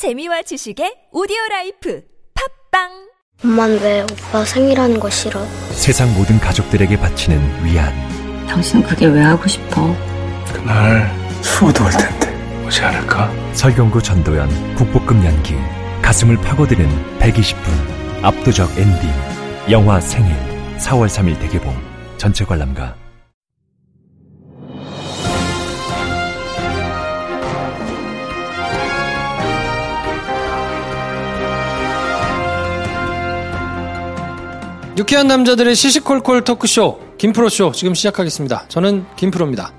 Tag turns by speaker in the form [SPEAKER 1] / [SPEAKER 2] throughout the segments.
[SPEAKER 1] 재미와 지식의 오디오 life 팟빵
[SPEAKER 2] 엄만 왜 오빠 생일하는 거 싫어?
[SPEAKER 3] 세상 모든 가족들에게 바치는 위안.
[SPEAKER 4] 당신 그게 왜 하고 싶어?
[SPEAKER 5] 그날 수호도 올 텐데 오지 않을까?
[SPEAKER 3] 설경구 전도연 국보급 연기. 가슴을 파고드는 120분. 압도적 엔딩. 영화 생일. 4월 3일 대개봉. 전체 관람가.
[SPEAKER 6] 유쾌한 남자들의 시시콜콜 토크쇼 김프로쇼 지금 시작하겠습니다. 저는 김프로입니다.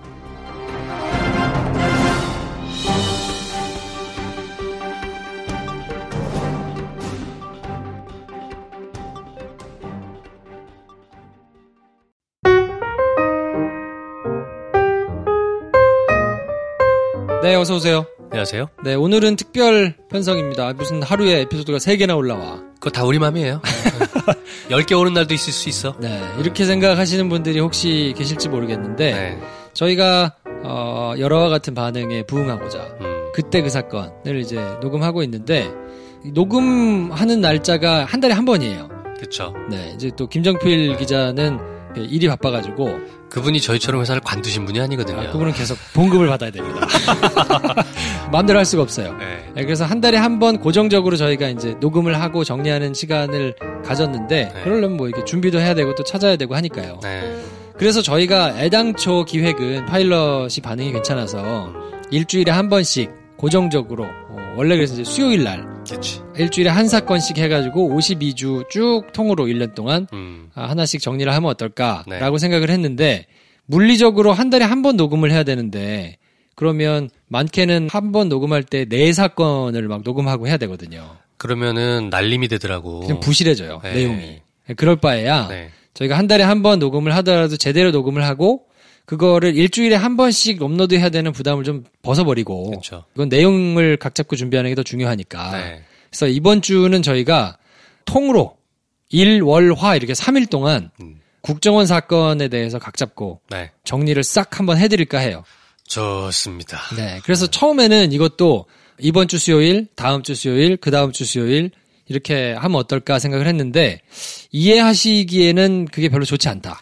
[SPEAKER 6] 네, 어서 오세요.
[SPEAKER 7] 안녕하세요.
[SPEAKER 6] 네, 오늘은 특별 편성입니다. 무슨 하루에 에피소드가 3개나 올라와.
[SPEAKER 7] 그거 다 우리 맘이에요. 10개 오는 날도 있을 수 있어.
[SPEAKER 6] 네, 이렇게 생각하시는 분들이 혹시 계실지 모르겠는데
[SPEAKER 7] 네.
[SPEAKER 6] 저희가 어, 여러와 같은 반응에 부응하고자
[SPEAKER 7] 음,
[SPEAKER 6] 그때 그 사건을 이제 녹음하고 있는데 이 녹음하는 날짜가 한 달에 한 번이에요.
[SPEAKER 7] 그쵸.
[SPEAKER 6] 네, 이제 또 김정필 기자는 일이 바빠가지고
[SPEAKER 7] 그분이 저희처럼 회사를 관두신 분이 아니거든요.
[SPEAKER 6] 아, 그분은 계속 봉급을 받아야 됩니다. 마음대로 할 수가 없어요.
[SPEAKER 7] 네.
[SPEAKER 6] 네, 그래서 한 달에 한 번 고정적으로 저희가 이제 녹음을 하고 정리하는 시간을 가졌는데
[SPEAKER 7] 네.
[SPEAKER 6] 그러려면 뭐 이렇게 준비도 해야 되고 또 찾아야 되고 하니까요.
[SPEAKER 7] 네.
[SPEAKER 6] 그래서 저희가 애당초 기획은 파일럿이 반응이 괜찮아서 일주일에 한 번씩 고정적으로 어, 원래 그래서 이제 수요일 날
[SPEAKER 7] 그치.
[SPEAKER 6] 일주일에 한 사건씩 해가지고 52주 쭉 통으로 1년 동안
[SPEAKER 7] 음,
[SPEAKER 6] 아, 하나씩 정리를 하면 어떨까라고
[SPEAKER 7] 네.
[SPEAKER 6] 생각을 했는데 물리적으로 한 달에 한 번 녹음을 해야 되는데 그러면 많게는 한 번 녹음할 때 네 사건을 막 녹음하고 해야 되거든요.
[SPEAKER 7] 그러면은 날림이 되더라고.
[SPEAKER 6] 그냥 부실해져요
[SPEAKER 7] 네.
[SPEAKER 6] 내용이. 그럴 바에야
[SPEAKER 7] 네.
[SPEAKER 6] 저희가 한 달에 한 번 녹음을 하더라도 제대로 녹음을 하고 그거를 일주일에 한 번씩 업로드 해야 되는 부담을 좀 벗어버리고
[SPEAKER 7] 그쵸.
[SPEAKER 6] 이건 내용을 각 잡고 준비하는 게 더 중요하니까
[SPEAKER 7] 네.
[SPEAKER 6] 그래서 이번 주는 저희가 통으로 일, 월, 화 이렇게 3일 동안
[SPEAKER 7] 음.
[SPEAKER 6] 국정원 사건에 대해서 각 잡고
[SPEAKER 7] 네.
[SPEAKER 6] 정리를 싹 한번 해드릴까 해요.
[SPEAKER 7] 좋습니다.
[SPEAKER 6] 네. 그래서 처음에는 이것도 이번 주 수요일, 다음 주 수요일, 그 다음 주 수요일 이렇게 하면 어떨까 생각을 했는데 이해하시기에는 그게 별로 좋지 않다.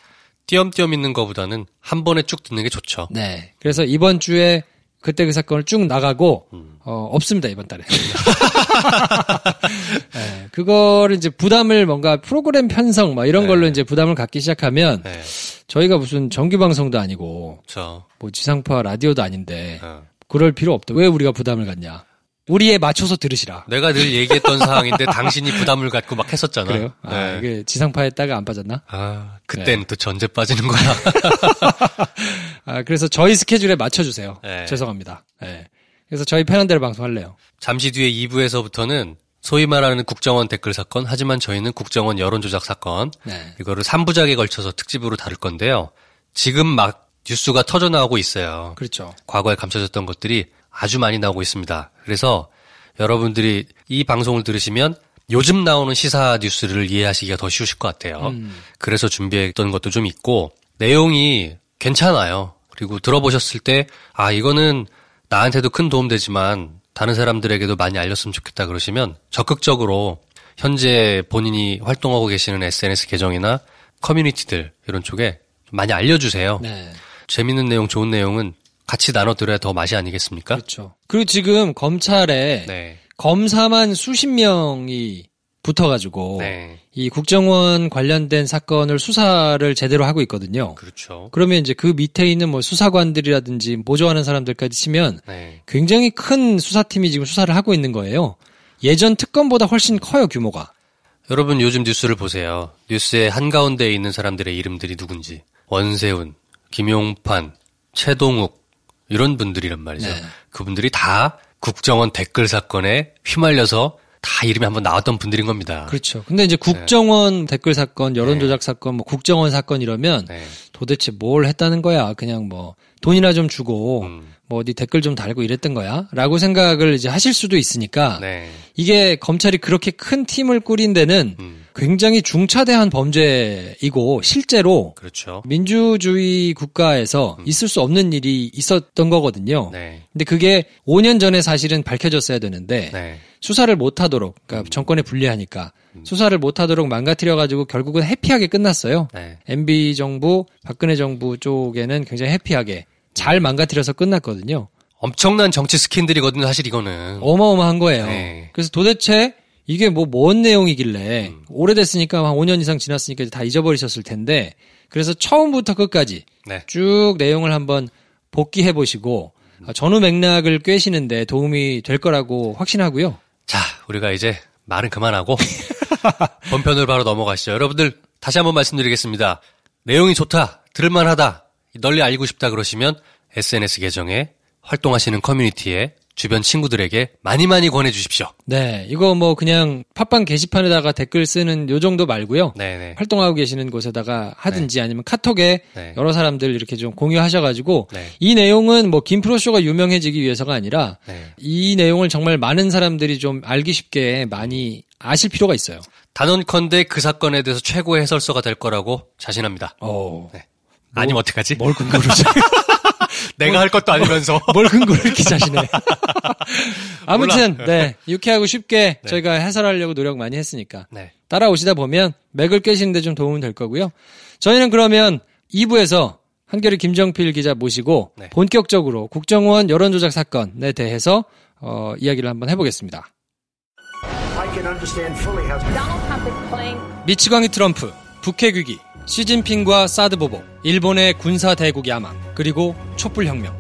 [SPEAKER 7] 띄엄띄엄 있는 거보다는 한 번에 쭉 듣는 게 좋죠.
[SPEAKER 6] 네. 그래서 이번 주에 그때 그 사건을 쭉 나가고
[SPEAKER 7] 음.
[SPEAKER 6] 어, 없습니다 이번 달에. 네, 그거를 이제 부담을 뭔가 프로그램 편성 막 이런
[SPEAKER 7] 네.
[SPEAKER 6] 걸로 이제 부담을 갖기 시작하면
[SPEAKER 7] 네.
[SPEAKER 6] 저희가 무슨 정규 방송도 아니고
[SPEAKER 7] 저,
[SPEAKER 6] 뭐 지상파 라디오도 아닌데
[SPEAKER 7] 어.
[SPEAKER 6] 그럴 필요 없다. 왜 우리가 부담을 갖냐? 우리에 맞춰서 들으시라.
[SPEAKER 7] 내가 늘 얘기했던 사항인데 당신이 부담을 갖고 막 했었잖아.
[SPEAKER 6] 그래요? 아,
[SPEAKER 7] 네.
[SPEAKER 6] 이게 지상파에다가 안 빠졌나?
[SPEAKER 7] 아, 그땐 또 전제 빠지는 거야.
[SPEAKER 6] 아, 그래서 저희 스케줄에 맞춰주세요.
[SPEAKER 7] 네.
[SPEAKER 6] 죄송합니다. 네. 그래서 저희 편한 대로 방송할래요.
[SPEAKER 7] 잠시 뒤에 2부에서부터는 소위 말하는 국정원 댓글 사건, 하지만 저희는 국정원 여론조작 사건,
[SPEAKER 6] 네.
[SPEAKER 7] 이거를 3부작에 걸쳐서 특집으로 다룰 건데요. 지금 막 뉴스가 터져 나오고 있어요.
[SPEAKER 6] 그렇죠.
[SPEAKER 7] 과거에 감춰졌던 것들이 아주 많이 나오고 있습니다. 그래서 여러분들이 이 방송을 들으시면 요즘 나오는 시사 뉴스를 이해하시기가 더 쉬우실 것 같아요.
[SPEAKER 6] 음.
[SPEAKER 7] 그래서 준비했던 것도 좀 있고 내용이 괜찮아요. 그리고 들어보셨을 때 아 이거는 나한테도 큰 도움 되지만 다른 사람들에게도 많이 알렸으면 좋겠다 그러시면 적극적으로 현재 본인이 활동하고 계시는 SNS 계정이나 커뮤니티들 이런 쪽에 좀 많이 알려주세요.
[SPEAKER 6] 네.
[SPEAKER 7] 재밌는 내용, 좋은 내용은 같이 나눠드려야 더 맛이 아니겠습니까?
[SPEAKER 6] 그렇죠. 그리고 지금 검찰에
[SPEAKER 7] 네.
[SPEAKER 6] 검사만 수십 명이 붙어가지고
[SPEAKER 7] 네.
[SPEAKER 6] 이 국정원 관련된 사건을 수사를 제대로 하고 있거든요.
[SPEAKER 7] 그렇죠.
[SPEAKER 6] 그러면 이제 그 밑에 있는 뭐 수사관들이라든지 보조하는 사람들까지 치면
[SPEAKER 7] 네.
[SPEAKER 6] 굉장히 큰 수사팀이 지금 수사를 하고 있는 거예요. 예전 특검보다 훨씬 커요 규모가.
[SPEAKER 7] 여러분 요즘 뉴스를 보세요. 뉴스의 한가운데에 있는 사람들의 이름들이 누군지. 원세훈, 김용판, 최동욱 이런 분들이란 말이죠.
[SPEAKER 6] 네.
[SPEAKER 7] 그분들이 다 국정원 댓글 사건에 휘말려서 다 이름이 한번 나왔던 분들인 겁니다.
[SPEAKER 6] 그렇죠. 근데 이제 국정원 댓글 사건, 여론조작 사건, 뭐 국정원 사건 이러면
[SPEAKER 7] 네.
[SPEAKER 6] 도대체 뭘 했다는 거야? 그냥 뭐 돈이나 좀 주고
[SPEAKER 7] 음.
[SPEAKER 6] 뭐 어디 댓글 좀 달고 이랬던 거야 라고 생각을 이제 하실 수도 있으니까
[SPEAKER 7] 네.
[SPEAKER 6] 이게 검찰이 그렇게 큰 팀을 꾸린 데는
[SPEAKER 7] 음.
[SPEAKER 6] 굉장히 중차대한 범죄이고 실제로
[SPEAKER 7] 그렇죠.
[SPEAKER 6] 민주주의 국가에서 있을 수 없는 일이 있었던 거거든요.
[SPEAKER 7] 네.
[SPEAKER 6] 근데 그게 5년 전에 사실은 밝혀졌어야 되는데
[SPEAKER 7] 네.
[SPEAKER 6] 수사를 못 하도록 그러니까 정권에 불리하니까 수사를 못 하도록 망가뜨려 가지고 결국은 해피하게 끝났어요.
[SPEAKER 7] 네.
[SPEAKER 6] MB 정부, 박근혜 정부 쪽에는 굉장히 해피하게 잘 망가뜨려서 끝났거든요.
[SPEAKER 7] 엄청난 정치 스캔들이거든요, 사실 이거는.
[SPEAKER 6] 어마어마한 거예요.
[SPEAKER 7] 네.
[SPEAKER 6] 그래서 도대체 이게 뭐 뭔 내용이길래 오래됐으니까 한 5년 이상 지났으니까 다 잊어버리셨을 텐데 그래서 처음부터 끝까지
[SPEAKER 7] 네.
[SPEAKER 6] 쭉 내용을 한번 복기해 보시고 아, 전후 맥락을 꿰시는데 도움이 될 거라고 확신하고요.
[SPEAKER 7] 자, 우리가 이제 말은 그만하고 본편으로 바로 넘어가시죠. 여러분들 다시 한번 말씀드리겠습니다. 내용이 좋다, 들을만하다, 널리 알고 싶다 그러시면 SNS 계정에 활동하시는 커뮤니티에 주변 친구들에게 많이 많이 권해 주십시오.
[SPEAKER 6] 네, 이거 뭐 그냥 팟빵 게시판에다가 댓글 쓰는 요 정도 말고요.
[SPEAKER 7] 네네.
[SPEAKER 6] 활동하고 계시는 곳에다가 하든지 아니면 카톡에
[SPEAKER 7] 네.
[SPEAKER 6] 여러 사람들 이렇게 좀 공유하셔가지고
[SPEAKER 7] 네.
[SPEAKER 6] 이 내용은 뭐 김 프로쇼가 유명해지기 위해서가 아니라
[SPEAKER 7] 네.
[SPEAKER 6] 이 내용을 정말 많은 사람들이 좀 알기 쉽게 많이 아실 필요가 있어요.
[SPEAKER 7] 단언컨대 그 사건에 대해서 최고의 해설서가 될 거라고 자신합니다.
[SPEAKER 6] 어,
[SPEAKER 7] 네. 아니면 어떡하지?
[SPEAKER 6] 뭘 근거로
[SPEAKER 7] 내가 할 것도 아니면서.
[SPEAKER 6] 뭘 이렇게 자신해. 아무튼
[SPEAKER 7] 몰라.
[SPEAKER 6] 네 유쾌하고 쉽게 저희가 해설하려고 노력 많이 했으니까
[SPEAKER 7] 네.
[SPEAKER 6] 따라오시다 보면 맥을 깨시는데 좀 도움이 될 거고요. 저희는 그러면 2부에서 한겨레 김정필 기자 모시고
[SPEAKER 7] 네.
[SPEAKER 6] 본격적으로 국정원 여론조작 사건에 대해서 어, 이야기를 한번 해보겠습니다. 미치광이 트럼프, 북핵 위기, 시진핑과 사드 보복, 일본의 군사 대국 야망, 그리고 촛불 혁명.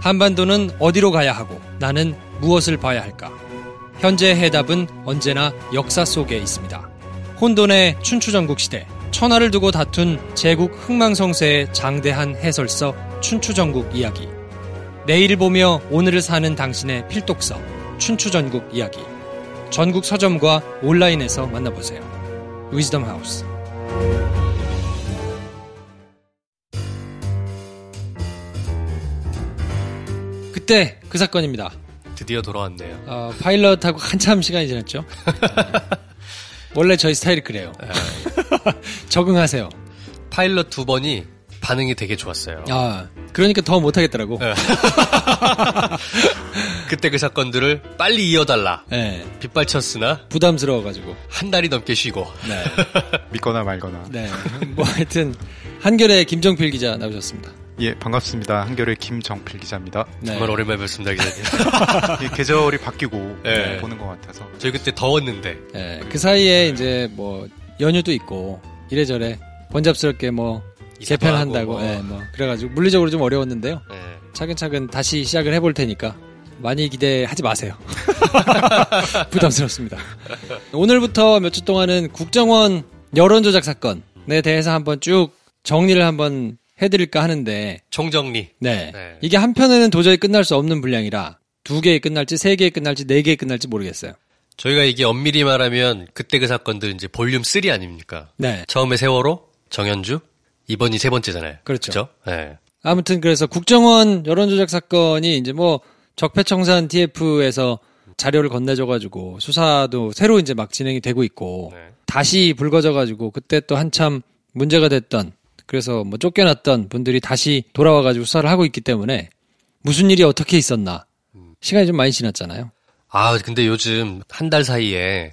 [SPEAKER 6] 한반도는 어디로 가야 하고 나는 무엇을 봐야 할까? 현재의 해답은 언제나 역사 속에 있습니다. 혼돈의 춘추전국 시대, 천하를 두고 다툰 제국 흥망성쇠의 장대한 해설서 춘추전국 이야기. 내일을 보며 오늘을 사는 당신의 필독서 춘추전국 이야기. 전국 서점과 온라인에서 만나보세요. 위즈덤 하우스. 그때 그 사건입니다.
[SPEAKER 7] 드디어 돌아왔네요.
[SPEAKER 6] 어, 파일럿하고 한참 시간이 지났죠. 원래 저희 스타일이 그래요. 적응하세요.
[SPEAKER 7] 파일럿 두 번이 반응이 되게 좋았어요.
[SPEAKER 6] 아, 그러니까 더 못하겠더라고.
[SPEAKER 7] 그때 그 사건들을 빨리 이어달라.
[SPEAKER 6] 네,
[SPEAKER 7] 빗발쳤으나
[SPEAKER 6] 부담스러워가지고.
[SPEAKER 7] 한 달이 넘게 쉬고.
[SPEAKER 6] 네.
[SPEAKER 5] 믿거나 말거나.
[SPEAKER 6] 네. 뭐 하여튼, 한결의 김정필 기자 나오셨습니다.
[SPEAKER 5] 예, 반갑습니다. 한겨레 김정필 기자입니다.
[SPEAKER 6] 네.
[SPEAKER 7] 정말 오랜만에 뵙습니다, 기자님.
[SPEAKER 5] 이 계절이 바뀌고
[SPEAKER 7] 네.
[SPEAKER 5] 보는 것 같아서
[SPEAKER 7] 저희 그때 더웠는데.
[SPEAKER 6] 네, 그 사이에 이제 뭐, 연휴도 있고, 이래저래 번잡스럽게 뭐, 개편한다고,
[SPEAKER 7] 뭐.
[SPEAKER 6] 예, 뭐, 그래가지고 물리적으로 좀 어려웠는데요.
[SPEAKER 7] 네.
[SPEAKER 6] 차근차근 다시 시작을 해볼 테니까 많이 기대하지 마세요. 부담스럽습니다. 오늘부터 몇 주 동안은 국정원 여론조작 사건에 대해서 한번 쭉 정리를 한번 해드릴까 하는데,
[SPEAKER 7] 총정리.
[SPEAKER 6] 네.
[SPEAKER 7] 네.
[SPEAKER 6] 이게 한 편에는 도저히 끝날 수 없는 분량이라 두 개에 끝날지 세 개에 끝날지 네 개에 끝날지 모르겠어요.
[SPEAKER 7] 저희가 이게 엄밀히 말하면 그때 그 사건들 이제 볼륨 3 아닙니까?
[SPEAKER 6] 네.
[SPEAKER 7] 처음에 세월호, 정현주, 이번이 세 번째잖아요.
[SPEAKER 6] 그렇죠.
[SPEAKER 7] 그죠? 네.
[SPEAKER 6] 아무튼 그래서 국정원 여론조작 사건이 이제 뭐 적폐청산 TF에서 자료를 건네줘가지고 수사도 새로 이제 막 진행이 되고 있고
[SPEAKER 7] 네.
[SPEAKER 6] 다시 불거져가지고 그때 또 한참 문제가 됐던 그래서 뭐 쫓겨났던 분들이 다시 돌아와가지고 수사를 하고 있기 때문에 무슨 일이 어떻게 있었나 시간이 좀 많이 지났잖아요.
[SPEAKER 7] 아, 근데 요즘 한 달 사이에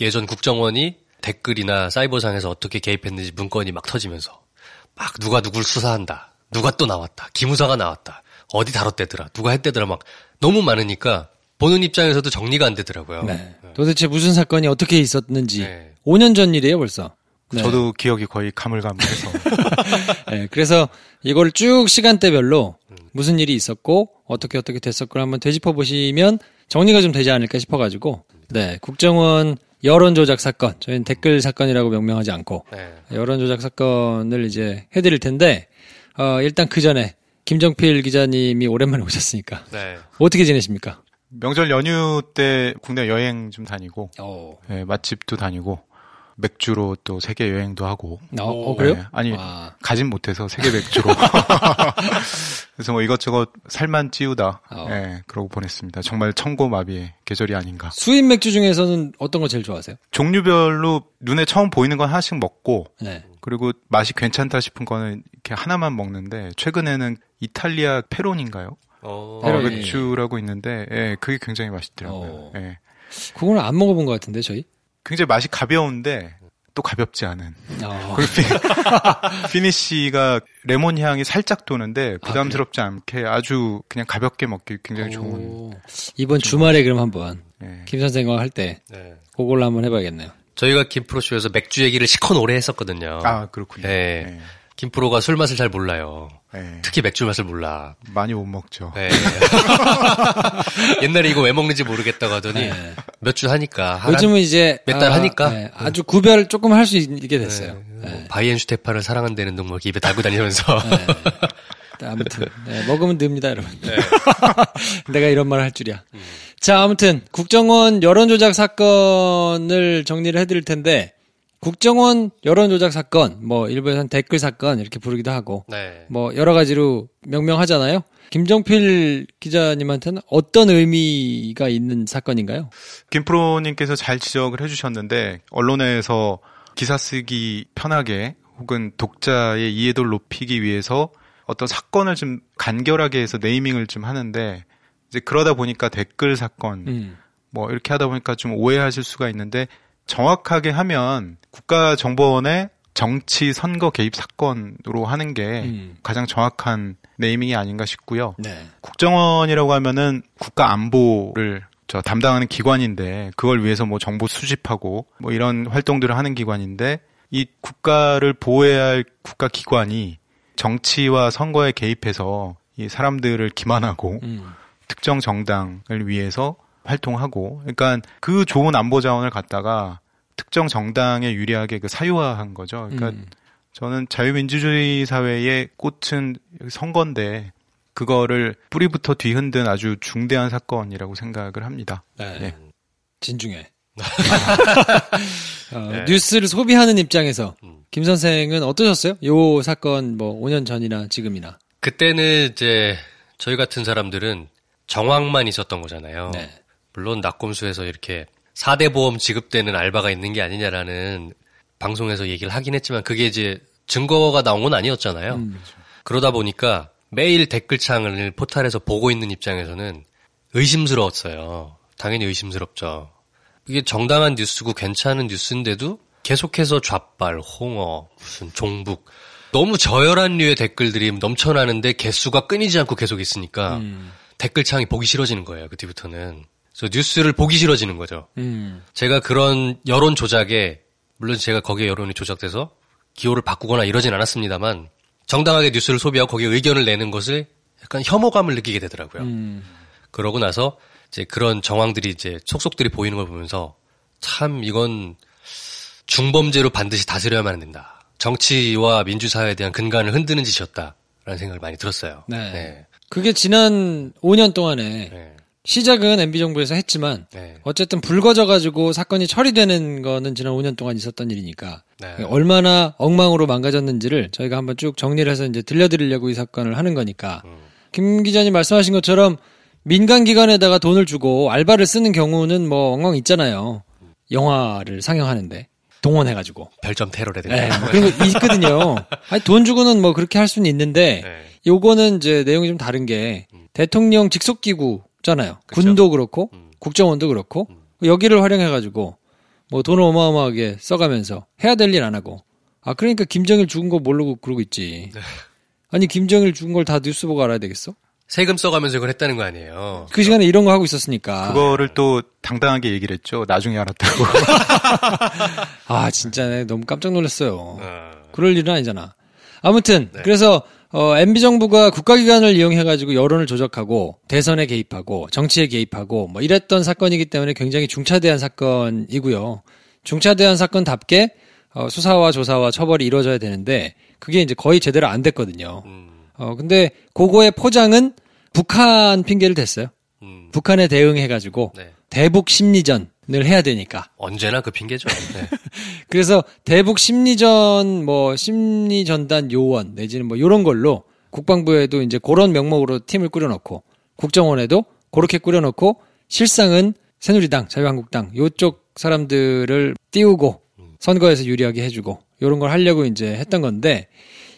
[SPEAKER 7] 예전 국정원이 댓글이나 사이버상에서 어떻게 개입했는지 문건이 막 터지면서 막 누가 누굴 수사한다. 누가 또 나왔다. 기무사가 나왔다. 어디 다뤘대더라. 누가 했대더라. 막 너무 많으니까 보는 입장에서도 정리가 안 되더라고요.
[SPEAKER 6] 네. 도대체 무슨 사건이 어떻게 있었는지
[SPEAKER 7] 네.
[SPEAKER 6] 5년 전 일이에요 벌써. 네.
[SPEAKER 5] 저도 기억이 거의 가물가물해서
[SPEAKER 6] 네, 그래서 이걸 쭉 시간대별로 무슨 일이 있었고 어떻게 어떻게 됐었고 한번 되짚어 보시면 정리가 좀 되지 않을까 싶어가지고 네 국정원 여론 조작 사건 저희는 댓글 사건이라고 명명하지 않고
[SPEAKER 7] 네.
[SPEAKER 6] 여론 조작 사건을 이제 해드릴 텐데 어, 일단 그 전에 김정필 기자님이 오랜만에 오셨으니까
[SPEAKER 7] 네.
[SPEAKER 6] 어떻게 지내십니까?
[SPEAKER 5] 명절 연휴 때 국내 여행 좀 다니고
[SPEAKER 6] 어,
[SPEAKER 5] 예, 맛집도 다니고 맥주로 또 세계 여행도 하고.
[SPEAKER 6] 어, 어, 그래요?
[SPEAKER 5] 네, 아니
[SPEAKER 6] 아,
[SPEAKER 5] 가진 못해서 세계 맥주로. 그래서 뭐 이것저것 살만 찌우다.
[SPEAKER 6] 어.
[SPEAKER 5] 예, 그러고 보냈습니다. 정말 천고마비의 계절이 아닌가.
[SPEAKER 6] 수입 맥주 중에서는 어떤 거 제일 좋아하세요?
[SPEAKER 5] 종류별로 눈에 처음 보이는 건 하나씩 먹고
[SPEAKER 6] 네.
[SPEAKER 5] 그리고 맛이 괜찮다 싶은 거는 이렇게 하나만 먹는데 최근에는 이탈리아 페론인가요?
[SPEAKER 7] 어,
[SPEAKER 5] 어,
[SPEAKER 6] 페로니.
[SPEAKER 5] 맥주라고 있는데 예, 그게 굉장히 맛있더라고요.
[SPEAKER 6] 어.
[SPEAKER 5] 예.
[SPEAKER 6] 그거는 안 먹어본 것 같은데 저희.
[SPEAKER 5] 굉장히 맛이 가벼운데 또 가볍지 않은.
[SPEAKER 6] 어.
[SPEAKER 5] 그리고 피, 피니쉬가 레몬 향이 살짝 도는데 부담스럽지 않게 아주 그냥 가볍게 먹기 굉장히 좋은.
[SPEAKER 6] 오. 이번 주말에 그럼 한번
[SPEAKER 5] 예.
[SPEAKER 6] 김 선생과 할 때
[SPEAKER 7] 네.
[SPEAKER 6] 그걸로 한번 해봐야겠네요.
[SPEAKER 7] 저희가 김프로쇼에서 맥주 얘기를 시커 오래 했었거든요.
[SPEAKER 5] 아 그렇군요.
[SPEAKER 7] 네. 김프로가 술 맛을 잘 몰라요.
[SPEAKER 5] 예. 예.
[SPEAKER 7] 특히 맥주 맛을 몰라.
[SPEAKER 5] 많이 못 먹죠.
[SPEAKER 7] 네. 옛날에 이거 왜 먹는지 모르겠다고 하더니
[SPEAKER 6] 네.
[SPEAKER 7] 몇주 하니까
[SPEAKER 6] 요즘은 이제
[SPEAKER 7] 몇달
[SPEAKER 6] 아,
[SPEAKER 7] 하니까?
[SPEAKER 6] 네, 아주 구별 조금 할 수 있게 됐어요.
[SPEAKER 7] 네.
[SPEAKER 6] 네.
[SPEAKER 7] 뭐 바이엔슈테파를 사랑한다는 둥뭐 입에 달고 다니면서
[SPEAKER 6] 네, 아무튼 네, 먹으면 됩니다, 여러분. 내가 이런 말할 줄이야. 자, 아무튼 국정원 여론조작 사건을 정리를 해드릴 텐데 국정원 여론 조작 사건, 뭐 일부에서는 댓글 사건 이렇게 부르기도 하고
[SPEAKER 7] 네.
[SPEAKER 6] 뭐 여러 가지로 명명하잖아요. 김정필 기자님한테는 어떤 의미가 있는 사건인가요?
[SPEAKER 5] 김프로님께서 잘 지적을 해주셨는데 언론에서 기사 쓰기 편하게 혹은 독자의 이해도를 높이기 위해서 어떤 사건을 좀 간결하게 해서 네이밍을 좀 하는데 이제 그러다 보니까 댓글 사건
[SPEAKER 6] 음.
[SPEAKER 5] 뭐 이렇게 하다 보니까 좀 오해하실 수가 있는데 정확하게 하면 국가정보원의 정치 선거 개입 사건으로 하는 게
[SPEAKER 6] 음.
[SPEAKER 5] 가장 정확한 네이밍이 아닌가 싶고요.
[SPEAKER 6] 네.
[SPEAKER 5] 국정원이라고 하면은 국가 안보를 저 담당하는 기관인데 그걸 위해서 뭐 정보 수집하고 뭐 이런 활동들을 하는 기관인데 이 국가를 보호해야 할 국가 기관이 정치와 선거에 개입해서 이 사람들을 기만하고
[SPEAKER 6] 음.
[SPEAKER 5] 특정 정당을 위해서 활동하고 그러니까 그 좋은 안보 자원을 갖다가 특정 정당에 유리하게 그 사유화한 거죠. 그러니까
[SPEAKER 6] 음.
[SPEAKER 5] 저는 자유민주주의 사회의 꽃은 선거인데 그거를 뿌리부터 뒤흔든 아주 중대한 사건이라고 생각을 합니다.
[SPEAKER 6] 네.
[SPEAKER 5] 네.
[SPEAKER 6] 진중해. 어, 뉴스를 소비하는 입장에서 김 선생은 어떠셨어요? 요 사건 뭐 5년 전이나 지금이나.
[SPEAKER 7] 그때는 이제 저희 같은 사람들은 정황만 있었던 거잖아요.
[SPEAKER 6] 네.
[SPEAKER 7] 물론 낙곰수에서 이렇게 4대 보험 지급되는 알바가 있는 게 아니냐라는 방송에서 얘기를 하긴 했지만 그게 이제 증거가 나온 건 아니었잖아요.
[SPEAKER 6] 음.
[SPEAKER 7] 그러다 보니까 매일 댓글창을 포탈에서 보고 있는 입장에서는 의심스러웠어요. 당연히 의심스럽죠. 이게 정당한 뉴스고 괜찮은 뉴스인데도 계속해서 좌빨, 홍어, 무슨 종북 너무 저열한 류의 댓글들이 넘쳐나는데 개수가 끊이지 않고 계속 있으니까
[SPEAKER 6] 음.
[SPEAKER 7] 댓글창이 보기 싫어지는 거예요. 그 뒤부터는. 그래서 뉴스를 보기 싫어지는 거죠.
[SPEAKER 6] 음.
[SPEAKER 7] 제가 그런 여론 조작에 물론 제가 거기에 여론이 조작돼서 기호를 바꾸거나 이러진 않았습니다만 정당하게 뉴스를 소비하고 거기에 의견을 내는 것을 약간 혐오감을 느끼게 되더라고요.
[SPEAKER 6] 음.
[SPEAKER 7] 그러고 나서 이제 그런 정황들이 이제 속속들이 보이는 걸 보면서 참 이건 중범죄로 반드시 다스려야만 된다. 정치와 민주사회에 대한 근간을 흔드는 짓이었다라는 생각을 많이 들었어요.
[SPEAKER 6] 네.
[SPEAKER 7] 네.
[SPEAKER 6] 그게 지난 5년 동안에
[SPEAKER 7] 네.
[SPEAKER 6] 시작은 MB정부에서 했지만
[SPEAKER 7] 네.
[SPEAKER 6] 어쨌든 불거져 가지고 사건이 처리되는 거는 지난 5년 동안 있었던 일이니까
[SPEAKER 7] 네.
[SPEAKER 6] 얼마나 엉망으로 망가졌는지를 저희가 한번 쭉 정리를 해서 이제 들려드리려고 이 사건을 하는 거니까
[SPEAKER 7] 음.
[SPEAKER 6] 김 기자님 말씀하신 것처럼 민간 기관에다가 돈을 주고 알바를 쓰는 경우는 뭐 엉망 있잖아요. 영화를 상영하는데 동원해가지고
[SPEAKER 7] 별점 테러라든가.
[SPEAKER 6] 네, 뭐 그런 거 있거든요. 아니, 돈 주고는 뭐 그렇게 할 수는 있는데
[SPEAKER 7] 네.
[SPEAKER 6] 요거는 이제 내용이 좀 다른 게 대통령 직속 기구 잖아요.
[SPEAKER 7] 그쵸.
[SPEAKER 6] 군도 그렇고
[SPEAKER 7] 음.
[SPEAKER 6] 국정원도 그렇고 여기를 활용해 가지고 뭐 돈을 어마어마하게 써가면서 해야 될 일 안 하고 아 그러니까 김정일 죽은 거 모르고 그러고 있지.
[SPEAKER 7] 네.
[SPEAKER 6] 아니 김정일 죽은 걸 다 뉴스 보고 알아야 되겠어?
[SPEAKER 7] 세금 써가면서 이걸 했다는 거 아니에요.
[SPEAKER 6] 그 시간에 이런 거 하고 있었으니까.
[SPEAKER 5] 그거를 또 당당하게 얘기를 했죠. 나중에 알았다고.
[SPEAKER 6] 아 진짜 내가 너무 깜짝 놀랐어요.
[SPEAKER 7] 어.
[SPEAKER 6] 그럴 일은 아니잖아. 아무튼
[SPEAKER 7] 네.
[SPEAKER 6] 그래서 어, MB 정부가 국가기관을 이용해가지고 여론을 조작하고 대선에 개입하고 정치에 개입하고 뭐 이랬던 사건이기 때문에 굉장히 중차대한 사건이고요. 중차대한 사건답게 어, 수사와 조사와 처벌이 이루어져야 되는데 그게 이제 거의 제대로 안 됐거든요.
[SPEAKER 7] 음,
[SPEAKER 6] 어 근데 그거의 포장은 북한 핑계를 댔어요.
[SPEAKER 7] 음.
[SPEAKER 6] 북한에 대응해가지고
[SPEAKER 7] 네.
[SPEAKER 6] 대북 심리전 해야 되니까.
[SPEAKER 7] 언제나 그 핑계죠. 네.
[SPEAKER 6] 그래서 대북 심리전 뭐 심리 전단 요원 내지는 뭐 요런 걸로 국방부에도 이제 그런 명목으로 팀을 꾸려 놓고 국정원에도 그렇게 꾸려 놓고 실상은 새누리당, 자유한국당 요쪽 사람들을 띄우고 선거에서 유리하게 해 주고 요런 걸 하려고 이제 했던 건데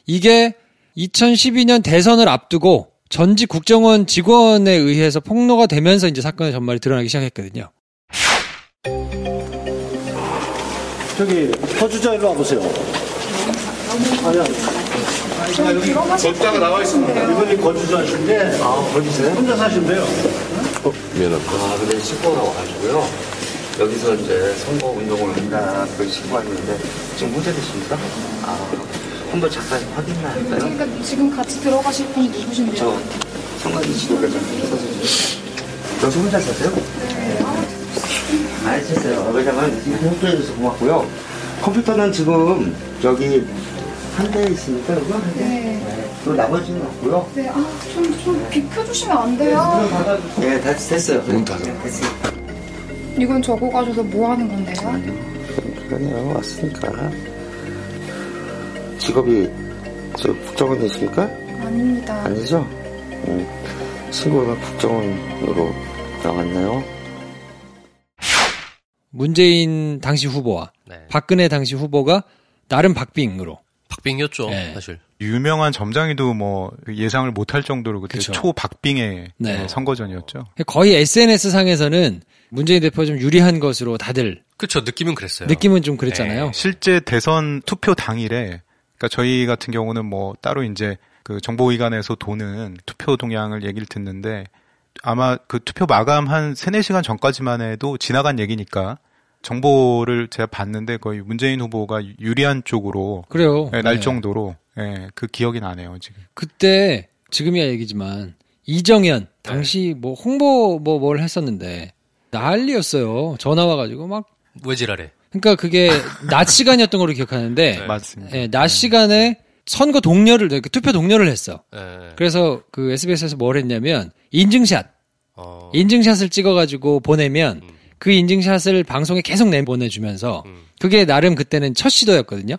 [SPEAKER 6] 이게 2012년 대선을 앞두고 전직 국정원 직원에 의해서 폭로가 되면서 이제 사건의 전말이 드러나기 시작했거든요.
[SPEAKER 8] 저기 허주자 일로 와보세요. 아니야.
[SPEAKER 9] 걷다가 나와 있습니다.
[SPEAKER 8] 이분이 거주자신데 아 거주세요? 혼자 사신대요.
[SPEAKER 9] 미안합니다.
[SPEAKER 10] 아, 근데 신고가 와가지고요. 여기서 이제 선거 운동을 한다, 그 신고했는데, 지금 문제되십니까? 아, 한번 잠깐 확인을 할까요?
[SPEAKER 11] 그러니까 지금 같이 들어가실 분이 누구신데요?
[SPEAKER 10] 저, 성관이 지도가 좀 있어서. 여기 혼자 사세요? 네. 알겠어요. 왜냐면 이렇게 협조해줘서 고맙고요. 컴퓨터는 지금 저기 한 대 있으니까 이거 한 대?
[SPEAKER 11] 네.
[SPEAKER 10] 또 나머지는 없고요.
[SPEAKER 11] 네, 아, 좀, 좀 비켜주시면 안 돼요?
[SPEAKER 10] 네, 다 됐어요.
[SPEAKER 9] 문 닫아.
[SPEAKER 10] 네, 됐어요.
[SPEAKER 11] 이건 적어 가셔서 뭐 하는 건데요?
[SPEAKER 10] 그러네요. 왔으니까. 직업이 저 국정원이십니까?
[SPEAKER 11] 아닙니다.
[SPEAKER 10] 아니죠? 음, 친구가 국정원으로 나왔나요?
[SPEAKER 6] 문재인 당시 후보와
[SPEAKER 7] 네.
[SPEAKER 6] 박근혜 당시 후보가 나름 박빙으로
[SPEAKER 7] 박빙이었죠,
[SPEAKER 6] 네.
[SPEAKER 7] 사실.
[SPEAKER 5] 유명한 점장이도 뭐 예상을 못할 정도로 그때
[SPEAKER 6] 그쵸.
[SPEAKER 5] 초박빙의
[SPEAKER 6] 네.
[SPEAKER 5] 선거전이었죠.
[SPEAKER 6] 거의 SNS 상에서는 문재인 대표가 좀 유리한 것으로 다들
[SPEAKER 7] 그쵸, 느낌은 그랬어요.
[SPEAKER 6] 느낌은 좀 그랬잖아요.
[SPEAKER 5] 실제 대선 투표 당일에 그러니까 저희 같은 경우는 뭐 따로 이제 그 정보위관에서 도는 투표 동향을 얘기를 듣는데 아마 그 투표 마감 한 3, 4시간 전까지만 해도 지나간 얘기니까 정보를 제가 봤는데 거의 문재인 후보가 유리한 쪽으로
[SPEAKER 6] 그래요.
[SPEAKER 5] 예, 날
[SPEAKER 6] 네.
[SPEAKER 5] 정도로 예, 그 기억이 나네요, 지금.
[SPEAKER 6] 그때 지금이야 얘기지만 이정현 당시 뭐 홍보 뭐 뭘 했었는데 난리였어요. 전화 와 가지고 막
[SPEAKER 7] 왜 지랄해?
[SPEAKER 6] 그러니까 그게 낮 시간이었던 걸로 기억하는데
[SPEAKER 5] 맞습니다.
[SPEAKER 6] 예, 낮 시간에 선거 동료를 그 투표 동료를 했어.
[SPEAKER 7] 예.
[SPEAKER 6] 그래서 그 SBS에서 뭘 했냐면 인증샷
[SPEAKER 7] 어,
[SPEAKER 6] 인증샷을 찍어가지고 보내면
[SPEAKER 7] 음.
[SPEAKER 6] 그 인증샷을 방송에 계속 내 보내주면서
[SPEAKER 7] 음.
[SPEAKER 6] 그게 나름 그때는 첫 시도였거든요.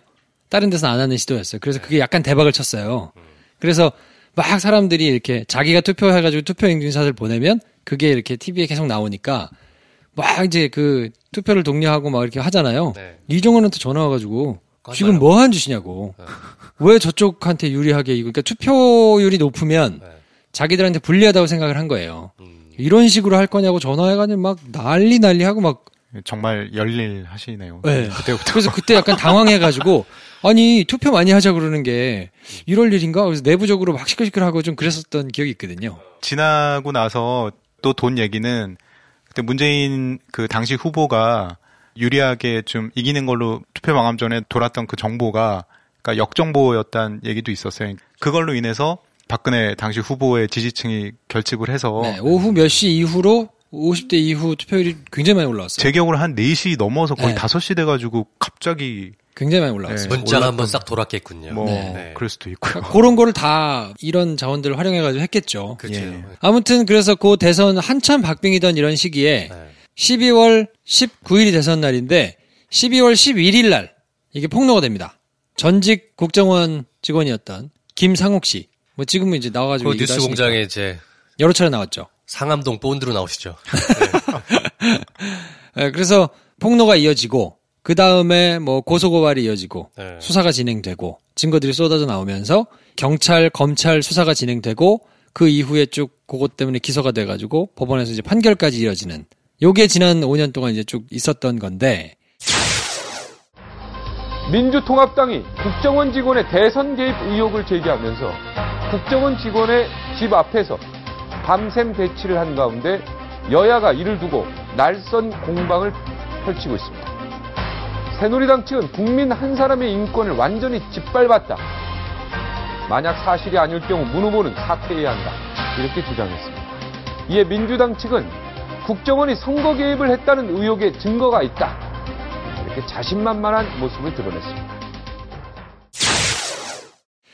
[SPEAKER 6] 다른 데서 안 하는 시도였어요. 그래서 그게 약간 대박을 쳤어요.
[SPEAKER 7] 음.
[SPEAKER 6] 그래서 막 사람들이 이렇게 자기가 투표해가지고 투표 인증샷을 보내면 그게 이렇게 TV에 계속 나오니까 막 이제 그 투표를 독려하고 막 이렇게 하잖아요.
[SPEAKER 7] 네.
[SPEAKER 6] 이종원한테 전화 와가지고
[SPEAKER 7] 하 지
[SPEAKER 6] 지금. 뭐 하는 짓이냐고.
[SPEAKER 7] 네.
[SPEAKER 6] 왜 저쪽한테 유리하게 이거 그러니까 투표율이 높으면
[SPEAKER 7] 네.
[SPEAKER 6] 자기들한테 불리하다고 생각을 한 거예요.
[SPEAKER 7] 음.
[SPEAKER 6] 이런 식으로 할 거냐고 전화해가지고 막 난리 난리 하고 막
[SPEAKER 5] 정말 열일 하시네요.
[SPEAKER 6] 네.
[SPEAKER 5] 그때부터.
[SPEAKER 6] 그래서 그때 약간 당황해가지고 아니 투표 많이 하자 그러는 게 이럴 일인가? 그래서 내부적으로 막 시끌시끌하고 좀 그랬었던 기억이 있거든요.
[SPEAKER 5] 지나고 나서 또 돈 얘기는 그때 문재인 그 당시 후보가 유리하게 좀 이기는 걸로 투표 마감 전에 돌았던 그 정보가 그러니까 역정보였다는 얘기도 있었어요. 그걸로 인해서 박근혜 당시 후보의 지지층이 결집을 해서
[SPEAKER 6] 네, 오후 몇 시 이후로 50대 이후 투표율이 굉장히 많이 올라왔어요.
[SPEAKER 5] 제 기억으로 한 4시 넘어서 거의
[SPEAKER 6] 네.
[SPEAKER 5] 5시 돼가지고 갑자기
[SPEAKER 6] 굉장히 많이 올라왔어요.
[SPEAKER 5] 네.
[SPEAKER 7] 문자가 한번 싹 돌았겠군요.
[SPEAKER 5] 뭐
[SPEAKER 6] 네.
[SPEAKER 5] 그럴 수도 있고요.
[SPEAKER 6] 그러니까 그런 거를 다 이런 자원들을 활용해가지고 했겠죠.
[SPEAKER 7] 그렇죠.
[SPEAKER 5] 예.
[SPEAKER 6] 아무튼 그래서 그 대선 한참 박빙이던 이런 시기에
[SPEAKER 7] 네.
[SPEAKER 6] 12월 19일이 대선 날인데 12월 11일 날 이게 폭로가 됩니다. 전직 국정원 직원이었던 김상욱 씨. 뭐 지금은 이제
[SPEAKER 7] 그
[SPEAKER 6] 나와가지고 얘기도
[SPEAKER 7] 뉴스 공장에 이제
[SPEAKER 6] 여러 차례 나왔죠.
[SPEAKER 7] 상암동 본드로 나오시죠.
[SPEAKER 6] 예, 그래서 폭로가 이어지고 그 다음에 뭐 고소 고발이 이어지고
[SPEAKER 7] 네.
[SPEAKER 6] 수사가 진행되고 증거들이 쏟아져 나오면서 경찰 검찰 수사가 진행되고 그 이후에 쭉 그것 때문에 기소가 돼가지고 법원에서 이제 판결까지 이어지는 요게 지난 5년 동안 이제 쭉 있었던 건데
[SPEAKER 12] 민주통합당이 국정원 직원의 대선 개입 의혹을 제기하면서 국정원 직원의 집 앞에서 밤샘 대치를 한 가운데 여야가 이를 두고 날선 공방을 펼치고 있습니다. 새누리당 측은 국민 한 사람의 인권을 완전히 짓밟았다. 만약 사실이 아닐 경우 문 후보는 사퇴해야 한다. 이렇게 주장했습니다. 이에 민주당 측은 국정원이 선거 개입을 했다는 의혹에 증거가 있다. 이렇게 자신만만한 모습을 드러냈습니다.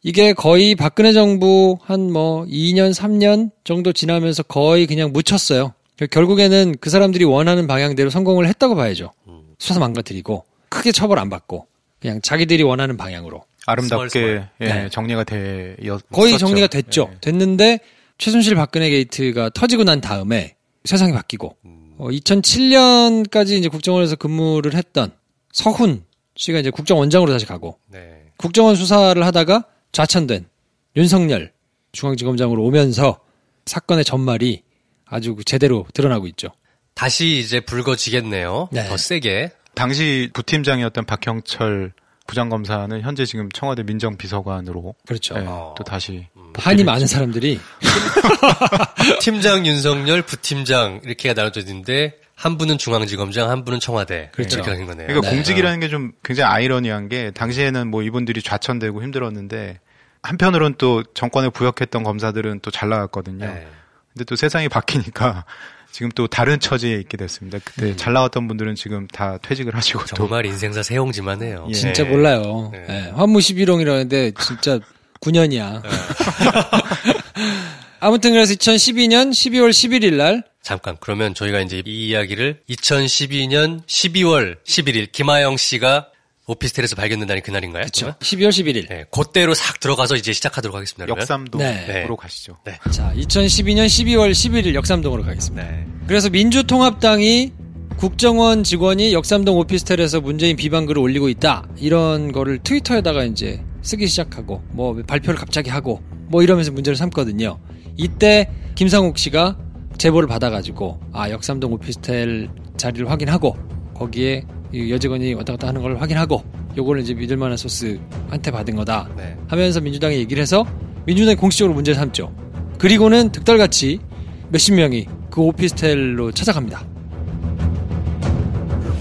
[SPEAKER 6] 이게 거의 박근혜 정부 한 뭐 2년 3년 정도 지나면서 거의 그냥 묻혔어요. 결국에는 그 사람들이 원하는 방향대로 성공을 했다고 봐야죠. 수사 망가뜨리고 크게 처벌 안 받고 그냥 자기들이 원하는 방향으로
[SPEAKER 5] 아름답게 예,
[SPEAKER 6] 네.
[SPEAKER 5] 정리가 되었
[SPEAKER 6] 거의 정리가 됐죠. 됐는데 최순실 박근혜 게이트가 터지고 난 다음에 세상이 바뀌고 어, 2007년까지 이제 국정원에서 근무를 했던 서훈 씨가 이제 국정원장으로 다시 가고 국정원 수사를 하다가 좌천된 윤석열 중앙지검장으로 오면서 사건의 전말이 아주 제대로 드러나고 있죠.
[SPEAKER 7] 다시 이제 불거지겠네요.
[SPEAKER 6] 네.
[SPEAKER 7] 더 세게.
[SPEAKER 5] 당시 부팀장이었던 박형철 부장검사는 현재 지금 청와대 민정비서관으로
[SPEAKER 6] 그렇죠.
[SPEAKER 5] 예, 또 다시
[SPEAKER 6] 한이 많은 사람들이
[SPEAKER 7] 팀장 윤석열, 부팀장 이렇게 나눠져 있는데 한 분은 중앙지검장, 한 분은 청와대
[SPEAKER 5] 그렇죠.
[SPEAKER 7] 이렇게 하는 거네요.
[SPEAKER 5] 그러니까 공직이라는 게 좀 굉장히 아이러니한 게 당시에는 뭐 이분들이 좌천되고 힘들었는데 한편으론 또 정권에 부역했던 검사들은 또 잘 나갔거든요.
[SPEAKER 7] 네.
[SPEAKER 5] 근데 또 세상이 바뀌니까 지금 또 다른 처지에 있게 됐습니다. 그때 잘 나왔던 분들은 지금 다 퇴직을 하시고 또
[SPEAKER 7] 음. 정말 인생사 새옹지만 해요.
[SPEAKER 5] 예.
[SPEAKER 6] 진짜 몰라요.
[SPEAKER 7] 네.
[SPEAKER 6] 예, 환무 11홍이라는데 진짜 9년이야. 아무튼 그래서 2012년 12월 11일 날
[SPEAKER 7] 잠깐 그러면 저희가 이제 이 이야기를 2012년 12월 11일 김하영 씨가 오피스텔에서 발견된 날이 그날인가요?
[SPEAKER 6] 그렇죠. 12월 11일.
[SPEAKER 7] 네, 그때로 싹 들어가서 이제 시작하도록 하겠습니다. 그러면.
[SPEAKER 5] 역삼동으로
[SPEAKER 6] 네.
[SPEAKER 5] 가시죠.
[SPEAKER 7] 네.
[SPEAKER 6] 자, 2012년 12월 11일 역삼동으로 가겠습니다.
[SPEAKER 7] 네.
[SPEAKER 6] 그래서 민주통합당이 국정원 직원이 역삼동 오피스텔에서 문재인 비방글을 올리고 있다. 이런 거를 트위터에다가 이제 쓰기 시작하고 뭐 발표를 갑자기 하고 뭐 이러면서 문제를 삼거든요. 이때 김상욱 씨가 제보를 받아가지고 아 역삼동 오피스텔 자리를 확인하고 거기에 이 여직원이 왔다 갔다 하는 걸 확인하고 요거를 이제 믿을만한 소스한테 받은 거다
[SPEAKER 7] 네.
[SPEAKER 6] 하면서 민주당이 얘기를 해서 민주당이 공식적으로 문제를 삼죠. 그리고는 득달같이 몇십 명이 그 오피스텔로 찾아갑니다.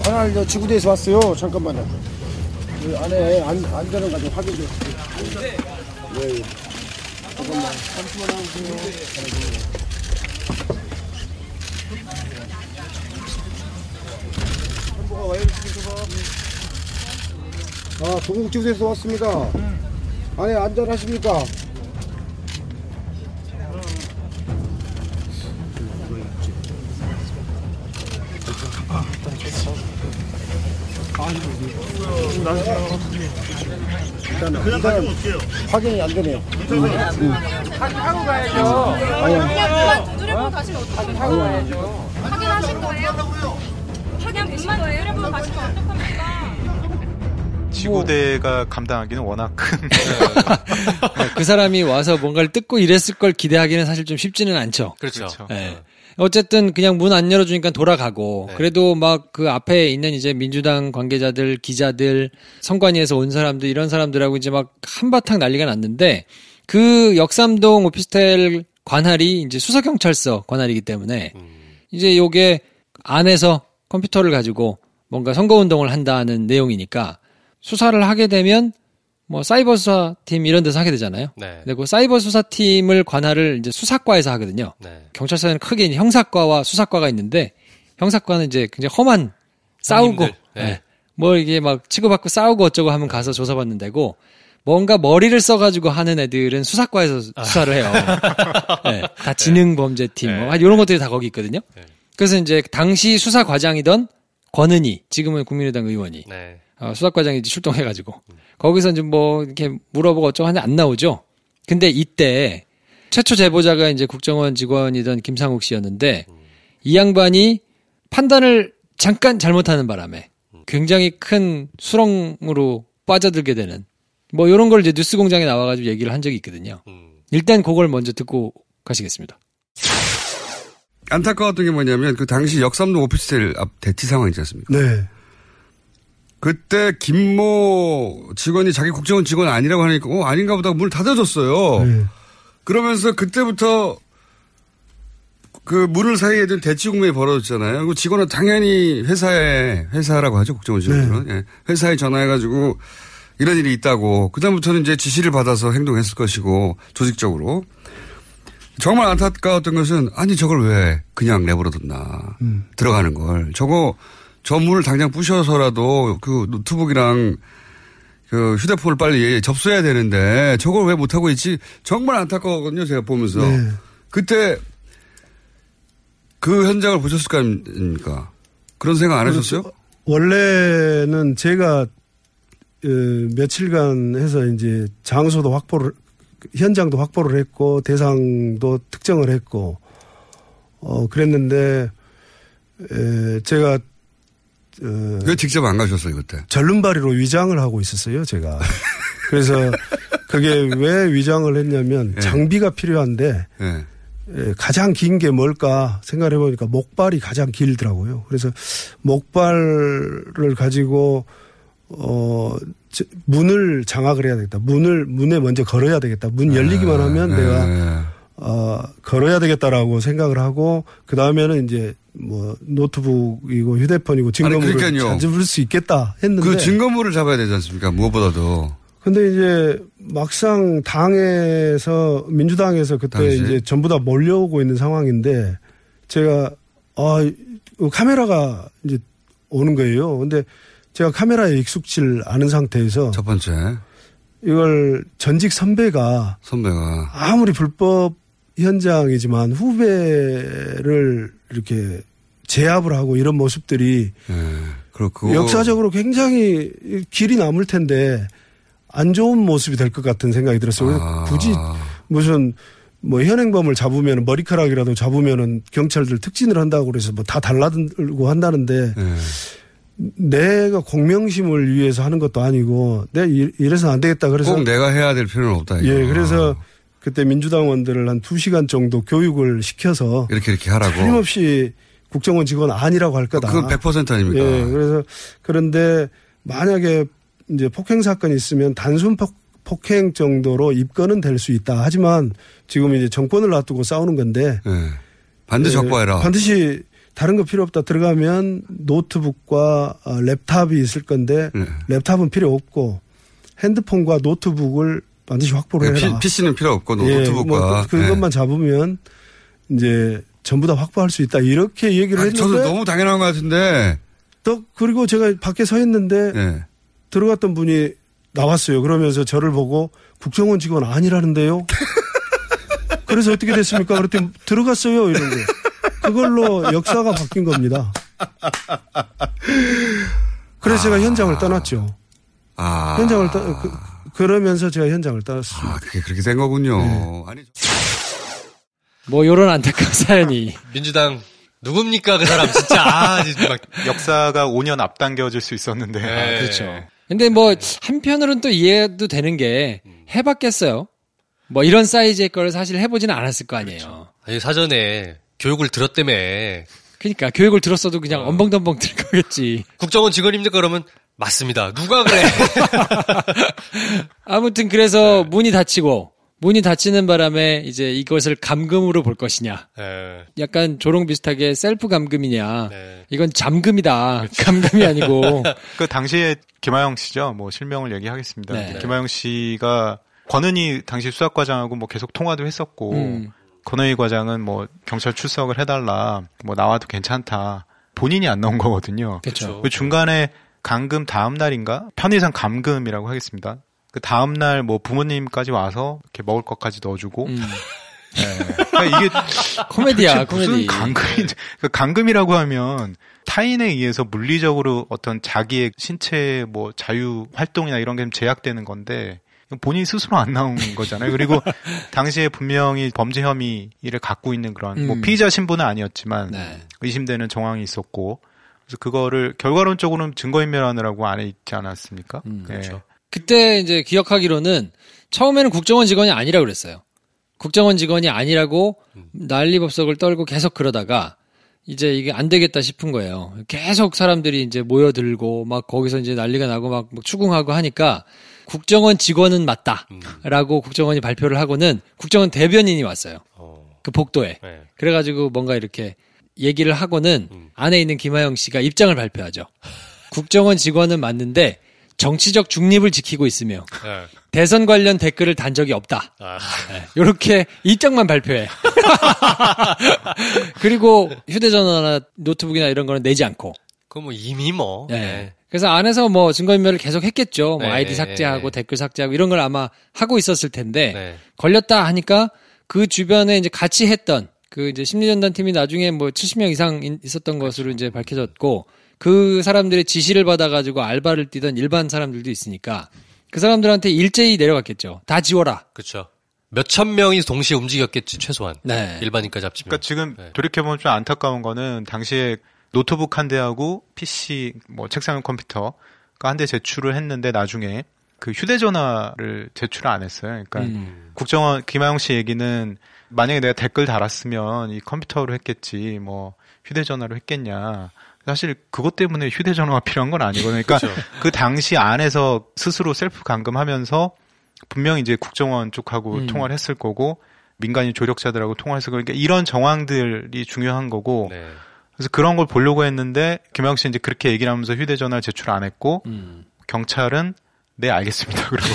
[SPEAKER 13] 관할 저 지구대에서 왔어요. 잠깐만요. 그 안에 안, 안전한 가좀 확인 좀. 네. 예. 잠깐만. 잠시만 하세요. 정보가 와요, 지구가. 아, 동국지구대에서 왔습니다. 안에 안전하십니까? 일단 그냥 가면 어떡해요? 확인이 안 되네요.
[SPEAKER 11] 확인하고 가야죠.
[SPEAKER 13] 아니,
[SPEAKER 11] 그냥 두드려보고 가시면 어떡해요?
[SPEAKER 13] 하고 가야죠.
[SPEAKER 11] 확인하신 거예요? 분만 두드려보고 가시면 어떡합니까?
[SPEAKER 5] 지구대가 감당하기는 워낙 큰
[SPEAKER 6] 그 사람이 와서 뭔가를 뜯고 이랬을 걸 기대하기는 사실 좀 쉽지는 않죠.
[SPEAKER 7] 그렇죠.
[SPEAKER 6] 예. 어쨌든 그냥 문 안 열어주니까 돌아가고
[SPEAKER 7] 네.
[SPEAKER 6] 그래도 막 그 앞에 있는 이제 민주당 관계자들, 기자들, 선관위에서 온 사람들 이런 사람들하고 이제 막 한바탕 난리가 났는데 그 역삼동 오피스텔 관할이 이제 수사경찰서 관할이기 때문에
[SPEAKER 7] 음.
[SPEAKER 6] 이제 요게 안에서 컴퓨터를 가지고 뭔가 선거운동을 한다는 내용이니까 수사를 하게 되면 뭐 사이버 수사팀 이런 데서 하게 되잖아요.
[SPEAKER 7] 네.
[SPEAKER 6] 근데 그 사이버 수사팀을 관할을 이제 수사과에서 하거든요.
[SPEAKER 7] 네.
[SPEAKER 6] 경찰서에는 크게 형사과와 수사과가 있는데 형사과는 이제 굉장히 험한 싸우고
[SPEAKER 7] 네.
[SPEAKER 6] 예. 뭐 이게 막 치고받고 싸우고 어쩌고 하면 가서 조사받는 데고 뭔가 머리를 써가지고 하는 애들은 수사과에서 수사를 해요. 예, 다 지능 범죄팀 뭐 이런 것들이 다 거기 있거든요. 그래서 이제 당시 수사 과장이던 권은희 지금은 국민의당 의원이
[SPEAKER 7] 네.
[SPEAKER 6] 어, 수사 과장이 이제 출동해가지고 거기서 이제 뭐 이렇게 물어보고 어쩌고 하는데 안 나오죠. 근데 이때 최초 제보자가 이제 국정원 직원이던 김상욱 씨였는데 이 양반이 판단을 잠깐 잘못하는 바람에 굉장히 큰 수렁으로 빠져들게 되는 뭐 이런 걸 이제 뉴스공장에 나와가지고 얘기를 한 적이 있거든요. 일단 그걸 먼저 듣고 가시겠습니다.
[SPEAKER 14] 안타까웠던 게 뭐냐면 그 당시 역삼동 오피스텔 앞 대치 상황이지 않습니까?
[SPEAKER 13] 네.
[SPEAKER 14] 그때 김모 직원이 자기 국정원 직원 아니라고 하니까 어 아닌가 보다 문을 닫아줬어요.
[SPEAKER 13] 네.
[SPEAKER 14] 그러면서 그때부터 그 문을 사이에 둔 대치 공명이 벌어졌잖아요. 그 직원은 당연히 회사에 회사라고 하죠 국정원 직원들은 예. 회사에 전화해가지고 이런 일이 있다고 그다음부터는 이제 지시를 받아서 행동했을 것이고 조직적으로 정말 안타까웠던 것은 아니 저걸 왜 그냥 내버려뒀나 들어가는 걸 저거 저 문을 당장 부셔서라도 그 노트북이랑 그 휴대폰을 빨리 접수해야 되는데 저걸 왜 못하고 있지 정말 안타까웠거든요 제가 보면서
[SPEAKER 13] 네.
[SPEAKER 14] 그때 그 현장을 보셨을 거 아닙니까? 그런 생각 안 하셨어요?
[SPEAKER 13] 원래는 제가 어, 며칠간 해서 이제 장소도 확보를 현장도 확보를 했고 대상도 특정을 했고 어 그랬는데 에, 제가 어,
[SPEAKER 14] 왜 직접 안 가셨어요 그때?
[SPEAKER 13] 절름발이로 위장을 하고 있었어요 제가. 그래서 그게 왜 위장을 했냐면 장비가 필요한데
[SPEAKER 14] 예.
[SPEAKER 13] 예, 가장 긴 게 뭘까 생각해 보니까 목발이 가장 길더라고요. 그래서 목발을 가지고 어 저- 문을 장악을 해야 되겠다. 문을 문에 먼저 걸어야 되겠다. 문 열리기만 하면
[SPEAKER 14] 예.
[SPEAKER 13] 내가 어 걸어야 되겠다라고 생각을 하고 그 다음에는 이제 뭐 노트북이고 휴대폰이고 증거물을. 찾을 수 있겠다 했는데
[SPEAKER 14] 그 증거물을 잡아야 되지 않습니까? 무엇보다도.
[SPEAKER 13] 근데 이제 막상 당에서 민주당에서 그때
[SPEAKER 14] 당시?
[SPEAKER 13] 이제 전부 다 몰려오고 있는 상황인데 제가 아 이- 카메라가 이제 오는 거예요. 근데 제가 카메라에 익숙질 않은 상태에서
[SPEAKER 14] 첫 번째
[SPEAKER 13] 이걸 전직 선배가
[SPEAKER 14] 선배가
[SPEAKER 13] 아무리 불법 현장이지만 후배를 이렇게 제압을 하고 이런 모습들이
[SPEAKER 14] 예. 그렇고
[SPEAKER 13] 역사적으로 굉장히 길이 남을 텐데 안 좋은 모습이 될 것 같은 생각이 들었어요.
[SPEAKER 14] 아.
[SPEAKER 13] 굳이 무슨 뭐 현행범을 잡으면 머리카락이라도 잡으면은 경찰들 특진을 한다고 그래서 뭐 다 달라들고 한다는데
[SPEAKER 14] 예.
[SPEAKER 13] 내가 공명심을 위해서 하는 것도 아니고 내가 이- 이래서 안 되겠다 그래서
[SPEAKER 14] 꼭 내가 해야 될 필요는 없다. 이거.
[SPEAKER 13] 예 그래서 그때 민주당원들을 한두 시간 정도 교육을 시켜서
[SPEAKER 14] 이렇게 이렇게 하라고.
[SPEAKER 13] 틀림없이 국정원 직원 아니라고 할 거다.
[SPEAKER 14] 그건 100% 아닙니까?
[SPEAKER 13] 예, 그래서 그런데 만약에 이제 폭행 사건이 있으면 단순 폭, 폭행 정도로 입건은 될 수 있다. 하지만 지금 이제 정권을 놔두고 싸우는 건데
[SPEAKER 14] 예. 반드시
[SPEAKER 13] 예,
[SPEAKER 14] 확보해라.
[SPEAKER 13] 반드시 다른 거 필요 없다. 들어가면 노트북과 어, 랩탑이 있을 건데
[SPEAKER 14] 네.
[SPEAKER 13] 랩탑은 필요 없고 핸드폰과 노트북을 반드시 확보를 해라.
[SPEAKER 14] PC는 필요 없고
[SPEAKER 13] 예,
[SPEAKER 14] 노트북과
[SPEAKER 13] 뭐 그- 그것만 잡으면 이제 전부 다 확보할 수 있다. 이렇게 얘기를
[SPEAKER 14] 아,
[SPEAKER 13] 했는데
[SPEAKER 14] 저도 너무 당연한 것 같은데.
[SPEAKER 13] 또 그리고 제가 밖에 서 있는데
[SPEAKER 14] 예.
[SPEAKER 13] 들어갔던 분이 나왔어요. 그러면서 저를 보고 국정원 직원 아니라는데요. 그래서 어떻게 됐습니까? 그랬더니 들어갔어요. 이런 거. 그걸로 역사가 바뀐 겁니다. 그래서 제가 현장을 떠났죠.
[SPEAKER 14] 아.
[SPEAKER 13] 현장을 떠, 그, 그러면서 제가 현장을 떠났습니다.
[SPEAKER 14] 아, 그게 그렇게 된 거군요.
[SPEAKER 13] 네.
[SPEAKER 14] 아니,
[SPEAKER 6] 뭐 요런 안타까운 사연이
[SPEAKER 7] 민주당 누굽니까 그 사람 진짜 아 진짜 막
[SPEAKER 5] 역사가 5년 앞당겨질 수 있었는데.
[SPEAKER 7] 네.
[SPEAKER 6] 그렇죠. 근데 뭐 한편으로는 또 이해도 되는 게 해봤겠어요. 뭐 이런 사이즈의 걸 사실 해보지는 않았을 거 아니에요.
[SPEAKER 7] 아니, 사전에 교육을 들었다며
[SPEAKER 6] 그러니까 교육을 들었어도 그냥 엄벙덤벙 들 거겠지.
[SPEAKER 7] 국정원 직원입니까 그러면 맞습니다. 누가 그래?
[SPEAKER 6] 아무튼 그래서 문이 닫히고 문이 닫히는 바람에 이제 이것을 감금으로 볼 것이냐.
[SPEAKER 7] 예.
[SPEAKER 6] 약간 조롱 비슷하게 셀프 감금이냐. 이건 잠금이다. 감금이 아니고.
[SPEAKER 5] 그 당시에 김하영 씨죠. 뭐 실명을 얘기하겠습니다.
[SPEAKER 6] 네.
[SPEAKER 5] 김하영 씨가 권은희 당시 수사과장하고 뭐 계속 통화도 했었고
[SPEAKER 6] 음.
[SPEAKER 5] 권은희 과장은 뭐 경찰 출석을 해달라. 뭐 나와도 괜찮다. 본인이 안 나온 거거든요.
[SPEAKER 6] 그쵸.
[SPEAKER 5] 그 중간에 감금 다음 날인가 편의상 감금이라고 하겠습니다. 그 다음 날 뭐 부모님까지 와서 이렇게 먹을 것까지 넣어주고.
[SPEAKER 6] 음.
[SPEAKER 5] 네. 그러니까 이게
[SPEAKER 6] 코미디야,
[SPEAKER 5] 무슨
[SPEAKER 6] 코미디.
[SPEAKER 5] 감금이 그 감금이라고 하면 타인에 의해서 물리적으로 어떤 자기의 신체 뭐 자유 활동이나 이런 게 제약되는 건데 본인 스스로 안 나온 거잖아요. 그리고 당시에 분명히 범죄 혐의를 갖고 있는 그런 뭐
[SPEAKER 6] 음.
[SPEAKER 5] 피의자 신분은 아니었지만
[SPEAKER 6] 네.
[SPEAKER 5] 의심되는 정황이 있었고 그래서 그거를 결과론적으로는 증거인멸하느라고 안에 있지 않았습니까?
[SPEAKER 6] 음,
[SPEAKER 5] 그렇죠.
[SPEAKER 6] 그때 이제 기억하기로는 처음에는 국정원 직원이 아니라 그랬어요. 국정원 직원이 아니라고 난리법석을 떨고 계속 그러다가 이제 이게 안 되겠다 싶은 거예요. 계속 사람들이 이제 모여들고 막 거기서 이제 난리가 나고 막 추궁하고 하니까 국정원 직원은 맞다라고 국정원이 발표를 하고는 국정원 대변인이 왔어요. 그 복도에.
[SPEAKER 7] 네.
[SPEAKER 6] 그래가지고 뭔가 이렇게 얘기를 하고는 안에 있는 김하영 씨가 입장을 발표하죠. 국정원 직원은 맞는데 정치적 중립을 지키고 있으며
[SPEAKER 7] 예.
[SPEAKER 6] 대선 관련 댓글을 단 적이 없다.
[SPEAKER 7] 아.
[SPEAKER 6] 이렇게 입장만 발표해. 그리고 휴대전화나 노트북이나 이런 거는 내지 않고.
[SPEAKER 7] 그거 뭐 이미 뭐.
[SPEAKER 6] 네. 그래서 안에서 뭐 증거인멸을 계속 했겠죠. 뭐
[SPEAKER 7] 네,
[SPEAKER 6] 아이디
[SPEAKER 7] 네,
[SPEAKER 6] 삭제하고
[SPEAKER 7] 네.
[SPEAKER 6] 댓글 삭제하고 이런 걸 아마 하고 있었을 텐데
[SPEAKER 7] 네.
[SPEAKER 6] 걸렸다 하니까 그 주변에 이제 같이 했던 그 이제 심리전단 팀이 나중에 뭐 70명 이상 인- 있었던 것으로 이제 밝혀졌고 그 사람들의 지시를 받아가지고 알바를 뛰던 일반 사람들도 있으니까 그 사람들한테 일제히 내려갔겠죠. 다 지워라.
[SPEAKER 7] 그렇죠. 몇천 명이 동시에 움직였겠지 최소한.
[SPEAKER 6] 네.
[SPEAKER 7] 일반인까지 합치면.
[SPEAKER 5] 그러니까 지금 돌이켜 보면 좀 안타까운 거는 당시에 노트북 한 대하고 PC, 뭐 책상용 컴퓨터가 한 대 제출을 했는데 나중에 그 휴대전화를 제출 을 안 했어요. 그러니까
[SPEAKER 6] 음.
[SPEAKER 5] 국정원 김하영 씨 얘기는 만약에 내가 댓글 달았으면 이 컴퓨터로 했겠지 뭐 휴대전화로 했겠냐. 사실 그것 때문에 휴대전화가 필요한 건 아니거든요. 그러니까
[SPEAKER 7] 그렇죠.
[SPEAKER 5] 그 당시 안에서 스스로 셀프 감금하면서 분명히 이제 국정원 쪽하고
[SPEAKER 6] 음.
[SPEAKER 5] 통화를 했을 거고 민간인 조력자들하고 통화를 했을 거고 그러니까 이런 정황들이 중요한 거고
[SPEAKER 7] 네.
[SPEAKER 5] 그래서 그런 걸 보려고 했는데 김영 씨 이제 그렇게 얘기를 하면서 휴대전화를 제출 안 했고
[SPEAKER 6] 음.
[SPEAKER 5] 경찰은 네 알겠습니다 그러고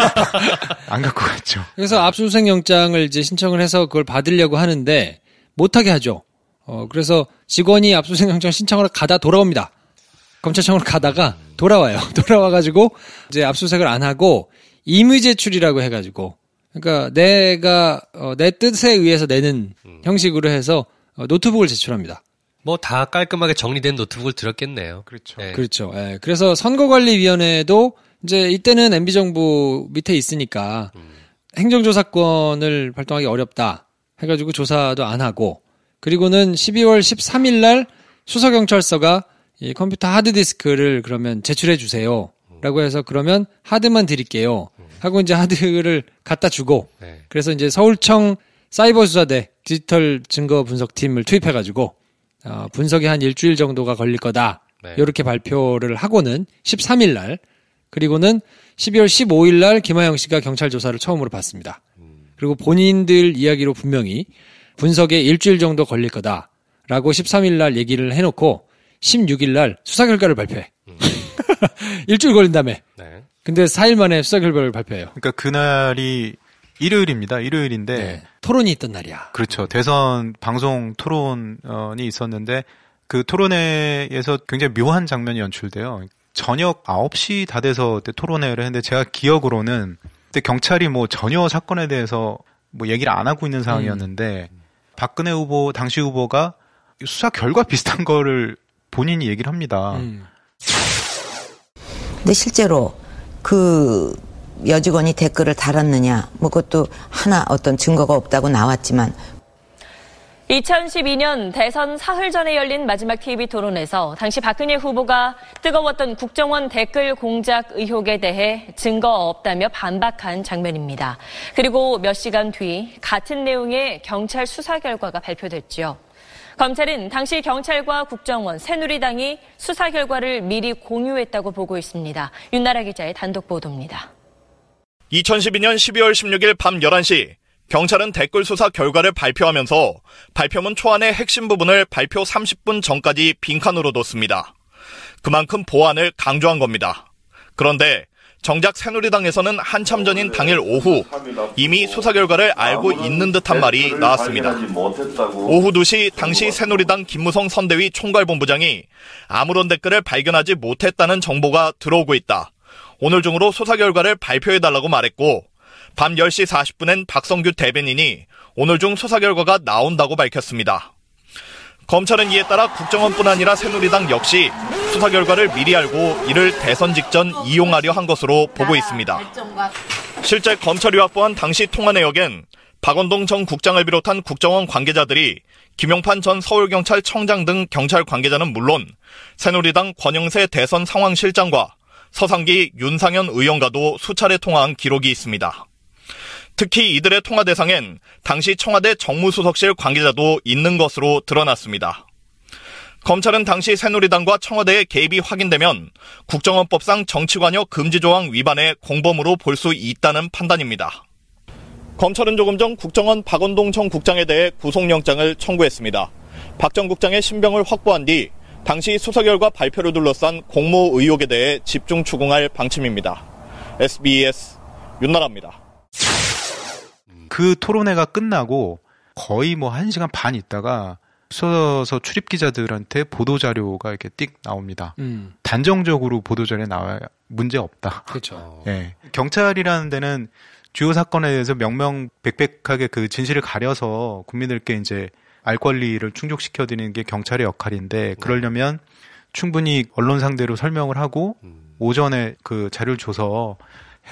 [SPEAKER 5] 안 갖고 갔죠.
[SPEAKER 6] 그래서 압수수색 영장을 이제 신청을 해서 그걸 받으려고 하는데 못하게 하죠. 어, 그래서 직원이 압수수색 영장 신청을 가다 돌아옵니다. 검찰청으로 가다가 돌아와요. 돌아와가지고 이제 압수수색을 안 하고 임의 제출이라고 해가지고 그러니까 내가 어, 내 뜻에 의해서 내는 형식으로 해서 어, 노트북을 제출합니다.
[SPEAKER 7] 뭐 다 깔끔하게 정리된 노트북을 들었겠네요.
[SPEAKER 5] 그렇죠.
[SPEAKER 6] 그렇죠. 예. 그래서 선거관리위원회도 이제 이때는 MB 정부 밑에 있으니까 행정조사권을 발동하기 어렵다 해가지고 조사도 안 하고 그리고는 12월 13일 날 수서경찰서가 이 컴퓨터 하드디스크를 그러면 제출해 주세요 라고 해서 그러면 하드만 드릴게요 하고 이제 하드를 갖다 주고
[SPEAKER 7] 네.
[SPEAKER 6] 그래서 이제 서울청 사이버수사대 디지털 증거 분석팀을 투입해가지고 어, 분석이 한 일주일 정도가 걸릴 거다.
[SPEAKER 7] 네.
[SPEAKER 6] 이렇게 발표를 하고는 13일 날 그리고는 12월 15일 날 김하영 씨가 경찰 조사를 처음으로 받습니다. 그리고 본인들 이야기로 분명히 분석에 일주일 정도 걸릴 거다라고 13일 날 얘기를 해놓고 16일 날 수사 결과를 발표해. 일주일 걸린다며.
[SPEAKER 7] 네.
[SPEAKER 6] 근데 4일 만에 수사 결과를 발표해요.
[SPEAKER 5] 그러니까 그날이 일요일입니다. 일요일인데
[SPEAKER 6] 네. 토론이 있던 날이야.
[SPEAKER 5] 그렇죠. 대선 방송 토론이 있었는데 그 토론회에서 굉장히 묘한 장면이 연출돼요. 저녁 9시 다 돼서 토론회를 했는데 제가 기억으로는 그때 경찰이 뭐 전혀 사건에 대해서 뭐 얘기를 안 하고 있는 상황이었는데 박근혜 후보 당시 후보가 수사 결과 비슷한 거를 본인이 얘기를 합니다.
[SPEAKER 6] 음.
[SPEAKER 15] 근데 실제로 그 여직원이 댓글을 달았느냐, 뭐 그것도 하나 어떤 증거가 없다고 나왔지만
[SPEAKER 16] 2012년 대선 사흘 전에 열린 마지막 TV 토론에서 당시 박근혜 후보가 뜨거웠던 국정원 댓글 공작 의혹에 대해 증거 없다며 반박한 장면입니다. 그리고 몇 시간 뒤 같은 내용의 경찰 수사 결과가 발표됐죠. 검찰은 당시 경찰과 국정원, 새누리당이 수사 결과를 미리 공유했다고 보고 있습니다. 윤나라 기자의 단독 보도입니다.
[SPEAKER 17] 2012년 12월 16일 밤 11시 경찰은 댓글 수사 결과를 발표하면서 발표문 초안의 핵심 부분을 발표 30분 전까지 빈칸으로 뒀습니다. 그만큼 보안을 강조한 겁니다. 그런데 정작 새누리당에서는 한참 전인 당일 오후 이미 수사 결과를 알고 있는 듯한 말이 나왔습니다. 오후 2시 당시 새누리당 김무성 선대위 총괄본부장이 아무런 댓글을 발견하지 못했다는 정보가 들어오고 있다. 오늘 중으로 수사 결과를 발표해달라고 말했고 밤 10시 40분엔 박성규 대변인이 오늘 중 수사 결과가 나온다고 밝혔습니다. 검찰은 이에 따라 국정원뿐 아니라 새누리당 역시 수사 결과를 미리 알고 이를 대선 직전 이용하려 한 것으로 보고 있습니다. 실제 검찰이 확보한 당시 통화 내역엔 박원동 전 국장을 비롯한 국정원 관계자들이 김용판 전 서울경찰청장 등 경찰 관계자는 물론 새누리당 권영세 대선 상황실장과 서상기 윤상현 의원과도 수차례 통화한 기록이 있습니다. 특히 이들의 통화 대상엔 당시 청와대 정무수석실 관계자도 있는 것으로 드러났습니다. 검찰은 당시 새누리당과 청와대의 개입이 확인되면 국정원법상 정치관여 금지 조항 위반의 공범으로 볼 수 있다는 판단입니다. 검찰은 조금 전 국정원 박원동 전 국장에 대해 구속영장을 청구했습니다. 박 전 국장의 신병을 확보한 뒤 당시 수사 결과 발표를 둘러싼 공모 의혹에 대해 집중 추궁할 방침입니다. SBS 윤나라입니다.
[SPEAKER 5] 그 토론회가 끝나고 거의 뭐 한 시간 반 있다가 서서 출입 기자들한테 보도 자료가 이렇게 띡 나옵니다.
[SPEAKER 6] 음.
[SPEAKER 5] 단정적으로 보도 자료에 나와야 문제 없다.
[SPEAKER 6] 그렇죠.
[SPEAKER 5] 예. 경찰이라는 데는 주요 사건에 대해서 명명백백하게 그 진실을 가려서 국민들께 이제 알 권리를 충족시켜 드리는 게 경찰의 역할인데 그러려면 충분히 언론 상대로 설명을 하고 오전에 그 자료를 줘서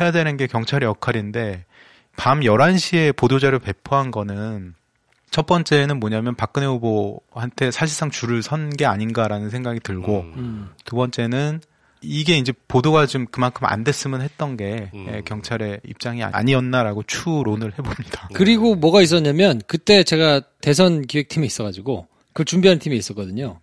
[SPEAKER 5] 해야 되는 게 경찰의 역할인데 밤 11시에 보도자료 배포한 거는 첫 번째는 뭐냐면 박근혜 후보한테 사실상 줄을 선 게 아닌가라는 생각이 들고
[SPEAKER 6] 음.
[SPEAKER 5] 두 번째는 이게 이제 보도가 좀 그만큼 안 됐으면 했던 게 예, 경찰의 입장이 아니었나라고 추론을 해봅니다.
[SPEAKER 6] 그리고 뭐가 있었냐면 그때 제가 대선 기획팀에 있어가지고 그걸 준비하는 팀에 있었거든요.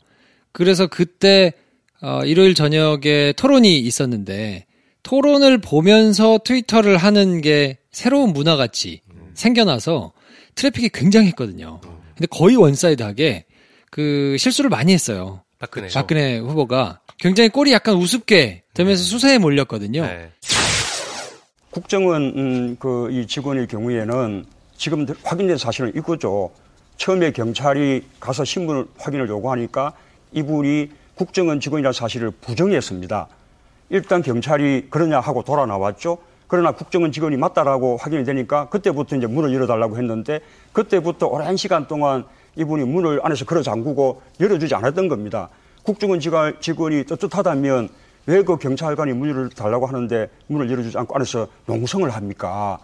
[SPEAKER 6] 그래서 그때 어, 일요일 저녁에 토론이 있었는데 토론을 보면서 트위터를 하는 게 새로운 문화같이 생겨나서 트래픽이 굉장했거든요. 근데 거의 one side하게 그 실수를 많이 했어요.
[SPEAKER 7] 박근혜.
[SPEAKER 6] 박근혜 후보가 굉장히 꼴이 약간 우습게 되면서 수세에 몰렸거든요.
[SPEAKER 18] 국정원 음, 그이 직원의 경우에는 지금 확인된 사실은 이거죠. 처음에 경찰이 가서 신분 확인을 요구하니까 이분이 국정원 직원이라는 사실을 부정했습니다. 일단 경찰이 그러냐 하고 돌아 나왔죠. 그러나 국정원 직원이 맞다라고 확인이 되니까 그때부터 이제 문을 열어달라고 했는데 그때부터 오랜 시간 동안 이분이 문을 안에서 걸어 잠그고 열어주지 않았던 겁니다. 국정원 직원- 직원이 떳떳하다면 왜 그 경찰관이 문을 달라고 하는데 문을 열어주지 않고 안에서 농성을 합니까?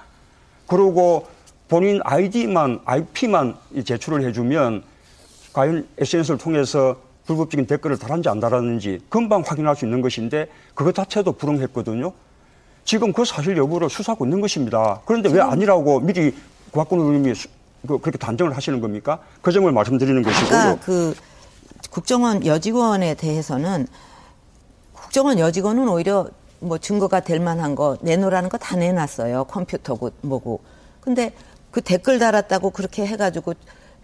[SPEAKER 18] 그러고 본인 아이디만, IP만 제출을 해주면 과연 SNS를 통해서 불법적인 댓글을 달았는지 안 달았는지 금방 확인할 수 있는 것인데 그것 자체도 불응했거든요. 지금 그 사실 여부를 수사하고 있는 것입니다. 그런데 왜 아니라고 미리 구학군 의원님이 수- 그- 그렇게 단정을 하시는 겁니까? 그 점을 말씀드리는 것이고요.
[SPEAKER 19] 그 국정원 여직원에 대해서는 국정원 여직원은 오히려 뭐 증거가 될 만한 거 내놓으라는 거 다 내놨어요. 컴퓨터고 뭐고. 근데 그 댓글 달았다고 그렇게 해가지고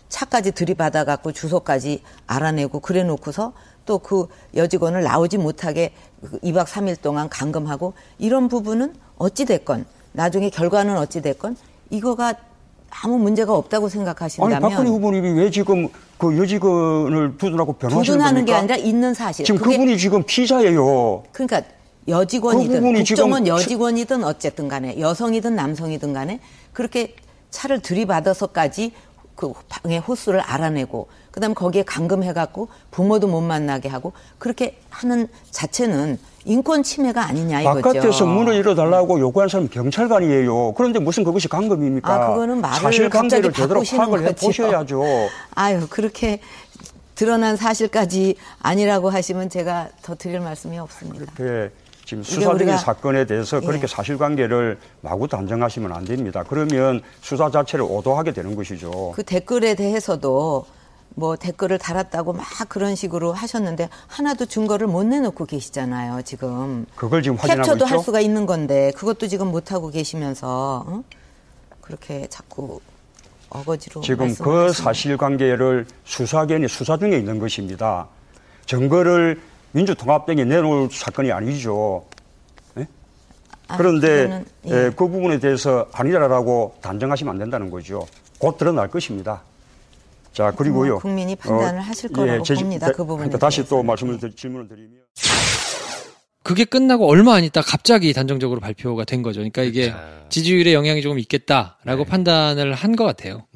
[SPEAKER 19] 차까지 들이받아갖고 주소까지 알아내고 그래 놓고서 또 그 여직원을 나오지 못하게 그 2박 3일 동안 감금하고 이런 부분은 어찌됐건 나중에 결과는 어찌됐건 이거가 아무 문제가 없다고
[SPEAKER 18] 아니
[SPEAKER 19] 생각하신다면
[SPEAKER 18] 박근혜 후보님이 왜 지금 그 여직원을 두둔하고 변호하시는
[SPEAKER 19] 부둔하는 게? 아니라 있는 사실.
[SPEAKER 18] 지금 그분이 지금 피자예요.
[SPEAKER 19] 그러니까
[SPEAKER 18] 그
[SPEAKER 19] 여직원이든
[SPEAKER 18] 부분이
[SPEAKER 19] 국정원 여직원이든 어쨌든 간에 여성이든 남성이든 간에 그렇게 차를 들이받아서까지 그 방의 호수를 알아내고 그다음에 거기에 감금해갖고 부모도 못 만나게 하고 그렇게 하는 자체는 인권 침해가 아니냐 이거죠.
[SPEAKER 18] 바깥에서 문을 열어달라고 요구한 사람은 경찰관이에요. 그런데 무슨 그것이 감금입니까?
[SPEAKER 19] 아, 그거는 말을
[SPEAKER 18] 사실 관계를
[SPEAKER 19] 갑자기
[SPEAKER 18] 제대로 파악을
[SPEAKER 19] 거죠.
[SPEAKER 18] 해보셔야죠.
[SPEAKER 19] 아유 그렇게 드러난 사실까지 아니라고 하시면 제가 더 드릴 말씀이 없습니다.
[SPEAKER 18] 그 지금 수사적인
[SPEAKER 19] 우리가-
[SPEAKER 18] 사건에 대해서
[SPEAKER 19] 예.
[SPEAKER 18] 그렇게 사실관계를 마구 단정하시면 안 됩니다. 그러면 수사 자체를 오도하게 되는 것이죠.
[SPEAKER 19] 그 댓글에 대해서도 뭐 댓글을 달았다고 막 그런 식으로 하셨는데 하나도 증거를 못 내놓고 계시잖아요 지금
[SPEAKER 18] 그걸 지금 확인하고
[SPEAKER 19] 캡처도
[SPEAKER 18] 있죠.
[SPEAKER 19] 할 수가 있는 건데 그것도 지금 못 하고 계시면서 어? 그렇게 자꾸 어거지로
[SPEAKER 18] 지금 그 사실관계를 수사견이 수사 중에 있는 것입니다. 증거를 민주통합당이 내놓을 사건이 아니죠. 예?
[SPEAKER 19] 아,
[SPEAKER 18] 그런데
[SPEAKER 19] 그거는, 예.
[SPEAKER 18] 예, 그 부분에 대해서 아니라라고 단정하시면 안 된다는 거죠. 곧 드러날 것입니다. 자 그리고요.
[SPEAKER 19] 뭐 국민이 판단을 하실 거라고
[SPEAKER 18] 제-
[SPEAKER 19] 봅니다.
[SPEAKER 18] 제-
[SPEAKER 19] 그 부분에
[SPEAKER 18] 그러니까 다시 또 말씀을 드리, 질문을 드리면
[SPEAKER 6] 그게 끝나고 얼마 안 있다 갑자기 단정적으로 발표가 된 거죠. 그러니까 이게 지지율에 영향이 조금 있겠다라고 판단을 한 것 같아요.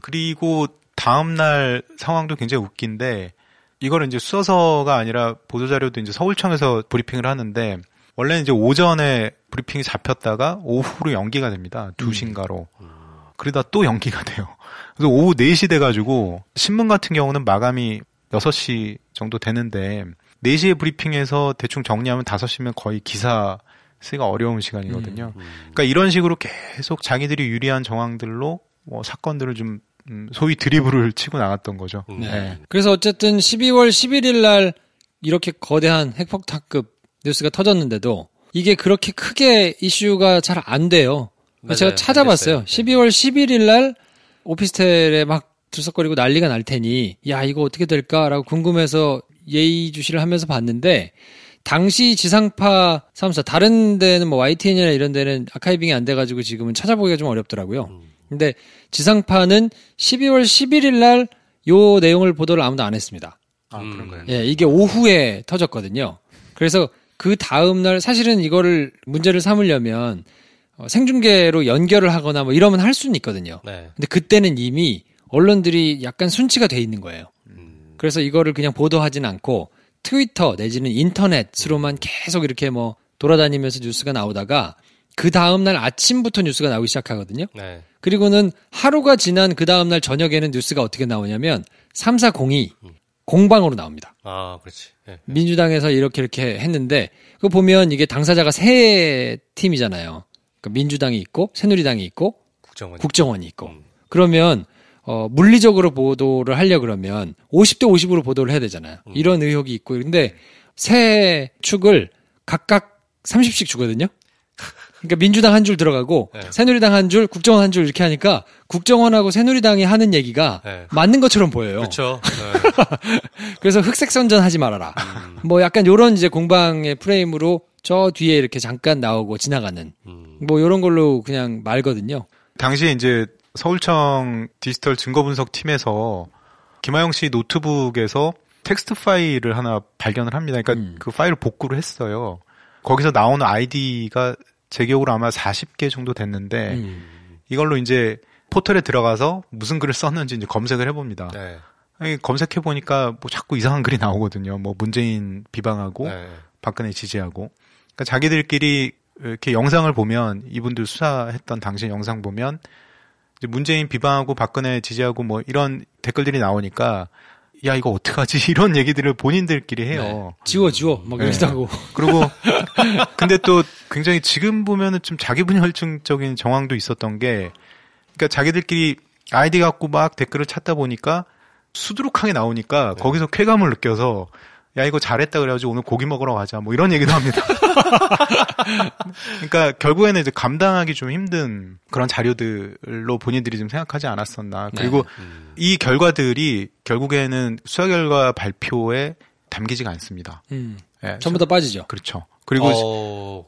[SPEAKER 5] 그리고 다음날 상황도 굉장히 웃긴데 이거를 이제 수서가 아니라 보도자료도 이제 서울청에서 브리핑을 하는데 원래는 이제 오전에 브리핑이 잡혔다가 오후로 연기가 됩니다. 2시인가로. 그러다 또 연기가 돼요. 그래서 오후 4시 돼가지고 신문 같은 경우는 마감이 6시 정도 되는데 4시에 브리핑해서 대충 정리하면 5시면 거의 기사 쓰기가 어려운 시간이거든요. 그러니까 이런 식으로 계속 자기들이 유리한 정황들로 뭐 사건들을 좀 음, 소위 드리블을 치고 나갔던 거죠. 네.
[SPEAKER 6] 그래서 어쨌든 12월 11일 날 이렇게 거대한 핵폭탄급 뉴스가 터졌는데도 이게 그렇게 크게 이슈가 잘 안 돼요.
[SPEAKER 7] 맞아요.
[SPEAKER 6] 제가
[SPEAKER 7] 안
[SPEAKER 6] 찾아봤어요. 12월 11일 날 오피스텔에 막 들썩거리고 난리가 날 테니 야 이거 어떻게 될까라고 궁금해서 예의주시를 하면서 봤는데 당시 지상파 사무소 다른 데는 뭐 YTN이나 이런 데는 아카이빙이 안 돼가지고 지금은 찾아보기가 좀 어렵더라고요. 근데 지상파는 12월 11일 날 요 내용을 보도를 아무도 안 했습니다.
[SPEAKER 5] 아, 그런 거예요.
[SPEAKER 6] 예, 이게 오후에 터졌거든요. 그래서 그 다음 날 사실은 이거를 문제를 삼으려면 어, 생중계로 연결을 하거나 뭐 이러면 할 수는 있거든요.
[SPEAKER 7] 네.
[SPEAKER 6] 근데 그때는 이미 언론들이 약간 순치가 돼 있는 거예요.
[SPEAKER 7] 음.
[SPEAKER 6] 그래서 이거를 그냥 보도하진 않고 트위터 내지는 인터넷으로만 계속 이렇게 뭐 돌아다니면서 뉴스가 나오다가 그 다음날 아침부터 뉴스가 나오기 시작하거든요.
[SPEAKER 7] 네.
[SPEAKER 6] 그리고는 하루가 지난 그 다음날 저녁에는 뉴스가 어떻게 나오냐면 3, 4, 0 2 공방으로 나옵니다.
[SPEAKER 7] 아, 그렇지. 예.
[SPEAKER 6] 민주당에서 이렇게 이렇게 했는데 그거 보면 이게 당사자가 세 팀이잖아요. 그러니까 민주당이 있고 새누리당이 있고
[SPEAKER 7] 국정원.
[SPEAKER 6] 국정원이 있고 그러면 어 물리적으로 보도를 하려 그러면 50대 50으로 보도를 해야 되잖아요. 이런 의혹이 있고 근데 세 축을 각각 30씩 주거든요. 그러니까 민주당 한 줄 들어가고
[SPEAKER 7] 네.
[SPEAKER 6] 새누리당 한 줄, 국정원 한 줄 이렇게 하니까 국정원하고 새누리당이 하는 얘기가
[SPEAKER 7] 네.
[SPEAKER 6] 맞는 것처럼 보여요.
[SPEAKER 7] 그렇죠.
[SPEAKER 6] 그래서 흑색 선전하지 말아라.
[SPEAKER 7] 음.
[SPEAKER 6] 뭐 약간 요런 이제 공방의 프레임으로 저 뒤에 이렇게 잠깐 나오고 지나가는
[SPEAKER 7] 음.
[SPEAKER 6] 뭐 요런 걸로 그냥 말거든요.
[SPEAKER 5] 당시에 이제 서울청 디지털 증거 분석 팀에서 김하영 씨 노트북에서 텍스트 파일을 하나 발견을 합니다. 그러니까 그 파일을 복구를 했어요. 거기서 나오는 아이디가 제 기억으로 아마 40개 정도 됐는데 이걸로 이제 포털에 들어가서 무슨 글을 썼는지 이제 검색을 해봅니다.
[SPEAKER 7] 네.
[SPEAKER 5] 아니, 검색해 보니까 뭐 자꾸 이상한 글이 나오거든요. 뭐 문재인 비방하고
[SPEAKER 7] 네.
[SPEAKER 5] 박근혜 지지하고. 그러니까 자기들끼리 이렇게 영상을 보면 이분들 수사했던 당시 영상 보면 이제 문재인 비방하고 박근혜 지지하고 뭐 이런 댓글들이 나오니까 야 이거 어떡하지 이런 얘기들을 본인들끼리 해요.
[SPEAKER 6] 지워 지워 막
[SPEAKER 5] 네.
[SPEAKER 6] 이러기도 하고.
[SPEAKER 5] 그리고 근데 또 굉장히 지금 보면은 좀 자기 분열증적인 정황도 있었던 게 그러니까 자기들끼리 아이디 갖고 막 댓글을 찾다 보니까 수두룩하게 나오니까 거기서 쾌감을 느껴서 야 이거 잘했다 그래가지고 오늘 고기 먹으러 가자 뭐 이런 얘기도 합니다. 그러니까 결국에는 이제 감당하기 좀 힘든 그런 자료들로 본인들이 좀 생각하지 않았었나. 그리고 이 결과들이 결국에는 수사 결과 발표에 담기지가 않습니다.
[SPEAKER 6] 음.
[SPEAKER 5] 예,
[SPEAKER 6] 전부 다 빠지죠.
[SPEAKER 5] 그렇죠. 그리고
[SPEAKER 7] 어,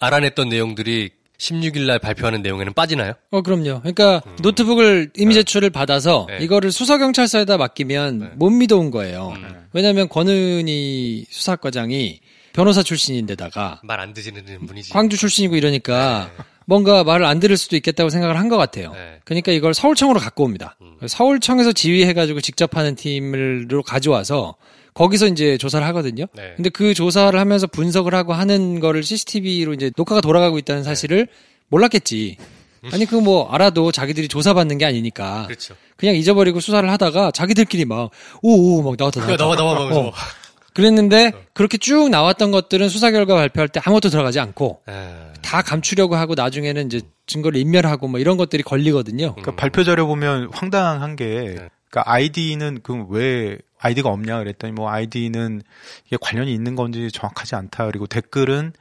[SPEAKER 7] 알아냈던 내용들이 16일 날 발표하는 내용에는 빠지나요?
[SPEAKER 6] 어, 그럼요. 그러니까 노트북을 이미 제출을 받아서
[SPEAKER 7] 네.
[SPEAKER 6] 이거를 수사경찰서에다 맡기면 못 믿어온 거예요. 왜냐하면 권은희 수사과장이 변호사 출신인데다가
[SPEAKER 7] 말안 듣는 분이지.
[SPEAKER 6] 광주 출신이고 이러니까 뭔가 말을 안 들을 수도 있겠다고 생각을 한 것 같아요. 그러니까 이걸 서울청으로 갖고 옵니다. 서울청에서 지휘해가지고 직접 하는 팀으로 가져와서 거기서 이제 조사를 하거든요.
[SPEAKER 7] 네.
[SPEAKER 6] 근데 그 조사를 하면서 분석을 하고 하는 거를 CCTV로 이제 녹화가 돌아가고 있다는 사실을 몰랐겠지. 아니 그 뭐 알아도 자기들이 조사받는 게 아니니까.
[SPEAKER 7] 그렇죠.
[SPEAKER 6] 그냥 잊어버리고 수사를 하다가 자기들끼리 막 오오 막 나왔다
[SPEAKER 7] 야,
[SPEAKER 6] 나왔다.
[SPEAKER 7] 나와, 나와, 나와, 나와.
[SPEAKER 6] 그랬는데 그렇게 쭉 나왔던 것들은 수사 결과 발표할 때 아무것도 들어가지 않고 다 감추려고 하고 나중에는 이제 증거를 인멸하고 뭐 이런 것들이 걸리거든요.
[SPEAKER 5] 그러니까 발표 자료 보면 황당한 게, 그러니까 아이디는 그럼 왜 아이디가 없냐 그랬더니 뭐 아이디는 이게 관련이 있는 건지 정확하지 않다. 그리고 댓글은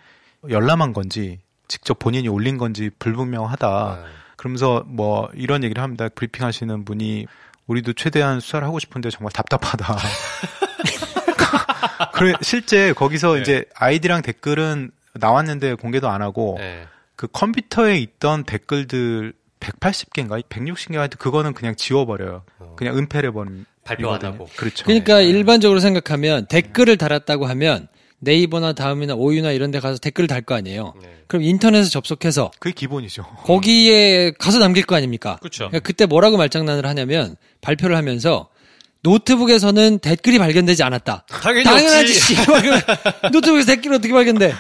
[SPEAKER 5] 열람한 건지 직접 본인이 올린 건지 불분명하다. 그러면서 뭐 이런 얘기를 합니다. 브리핑 하시는 분이 우리도 최대한 수사를 하고 싶은데 정말 답답하다. 그래 실제 거기서 이제 아이디랑 댓글은 나왔는데 공개도 안 하고
[SPEAKER 7] 네.
[SPEAKER 5] 그 컴퓨터에 있던 댓글들 180개인가 160개가 하여튼 그거는 그냥 지워버려요. 그냥 은폐를 버린
[SPEAKER 7] 발표 안 하고.
[SPEAKER 5] 그렇죠.
[SPEAKER 6] 그러니까 일반적으로 생각하면 댓글을 달았다고 하면 네이버나 다음이나 오유나 이런 데 가서 댓글을 달 거 아니에요. 그럼 인터넷에 접속해서
[SPEAKER 5] 그게 기본이죠.
[SPEAKER 6] 거기에 가서 남길 거 아닙니까?
[SPEAKER 5] 그쵸.
[SPEAKER 6] 그러니까 그때 뭐라고 말장난을 하냐면 발표를 하면서 노트북에서는 댓글이 발견되지 않았다.
[SPEAKER 7] 당연히
[SPEAKER 6] 당연하지. 씨발, 그 노트북에서 댓글이 어떻게 발견돼?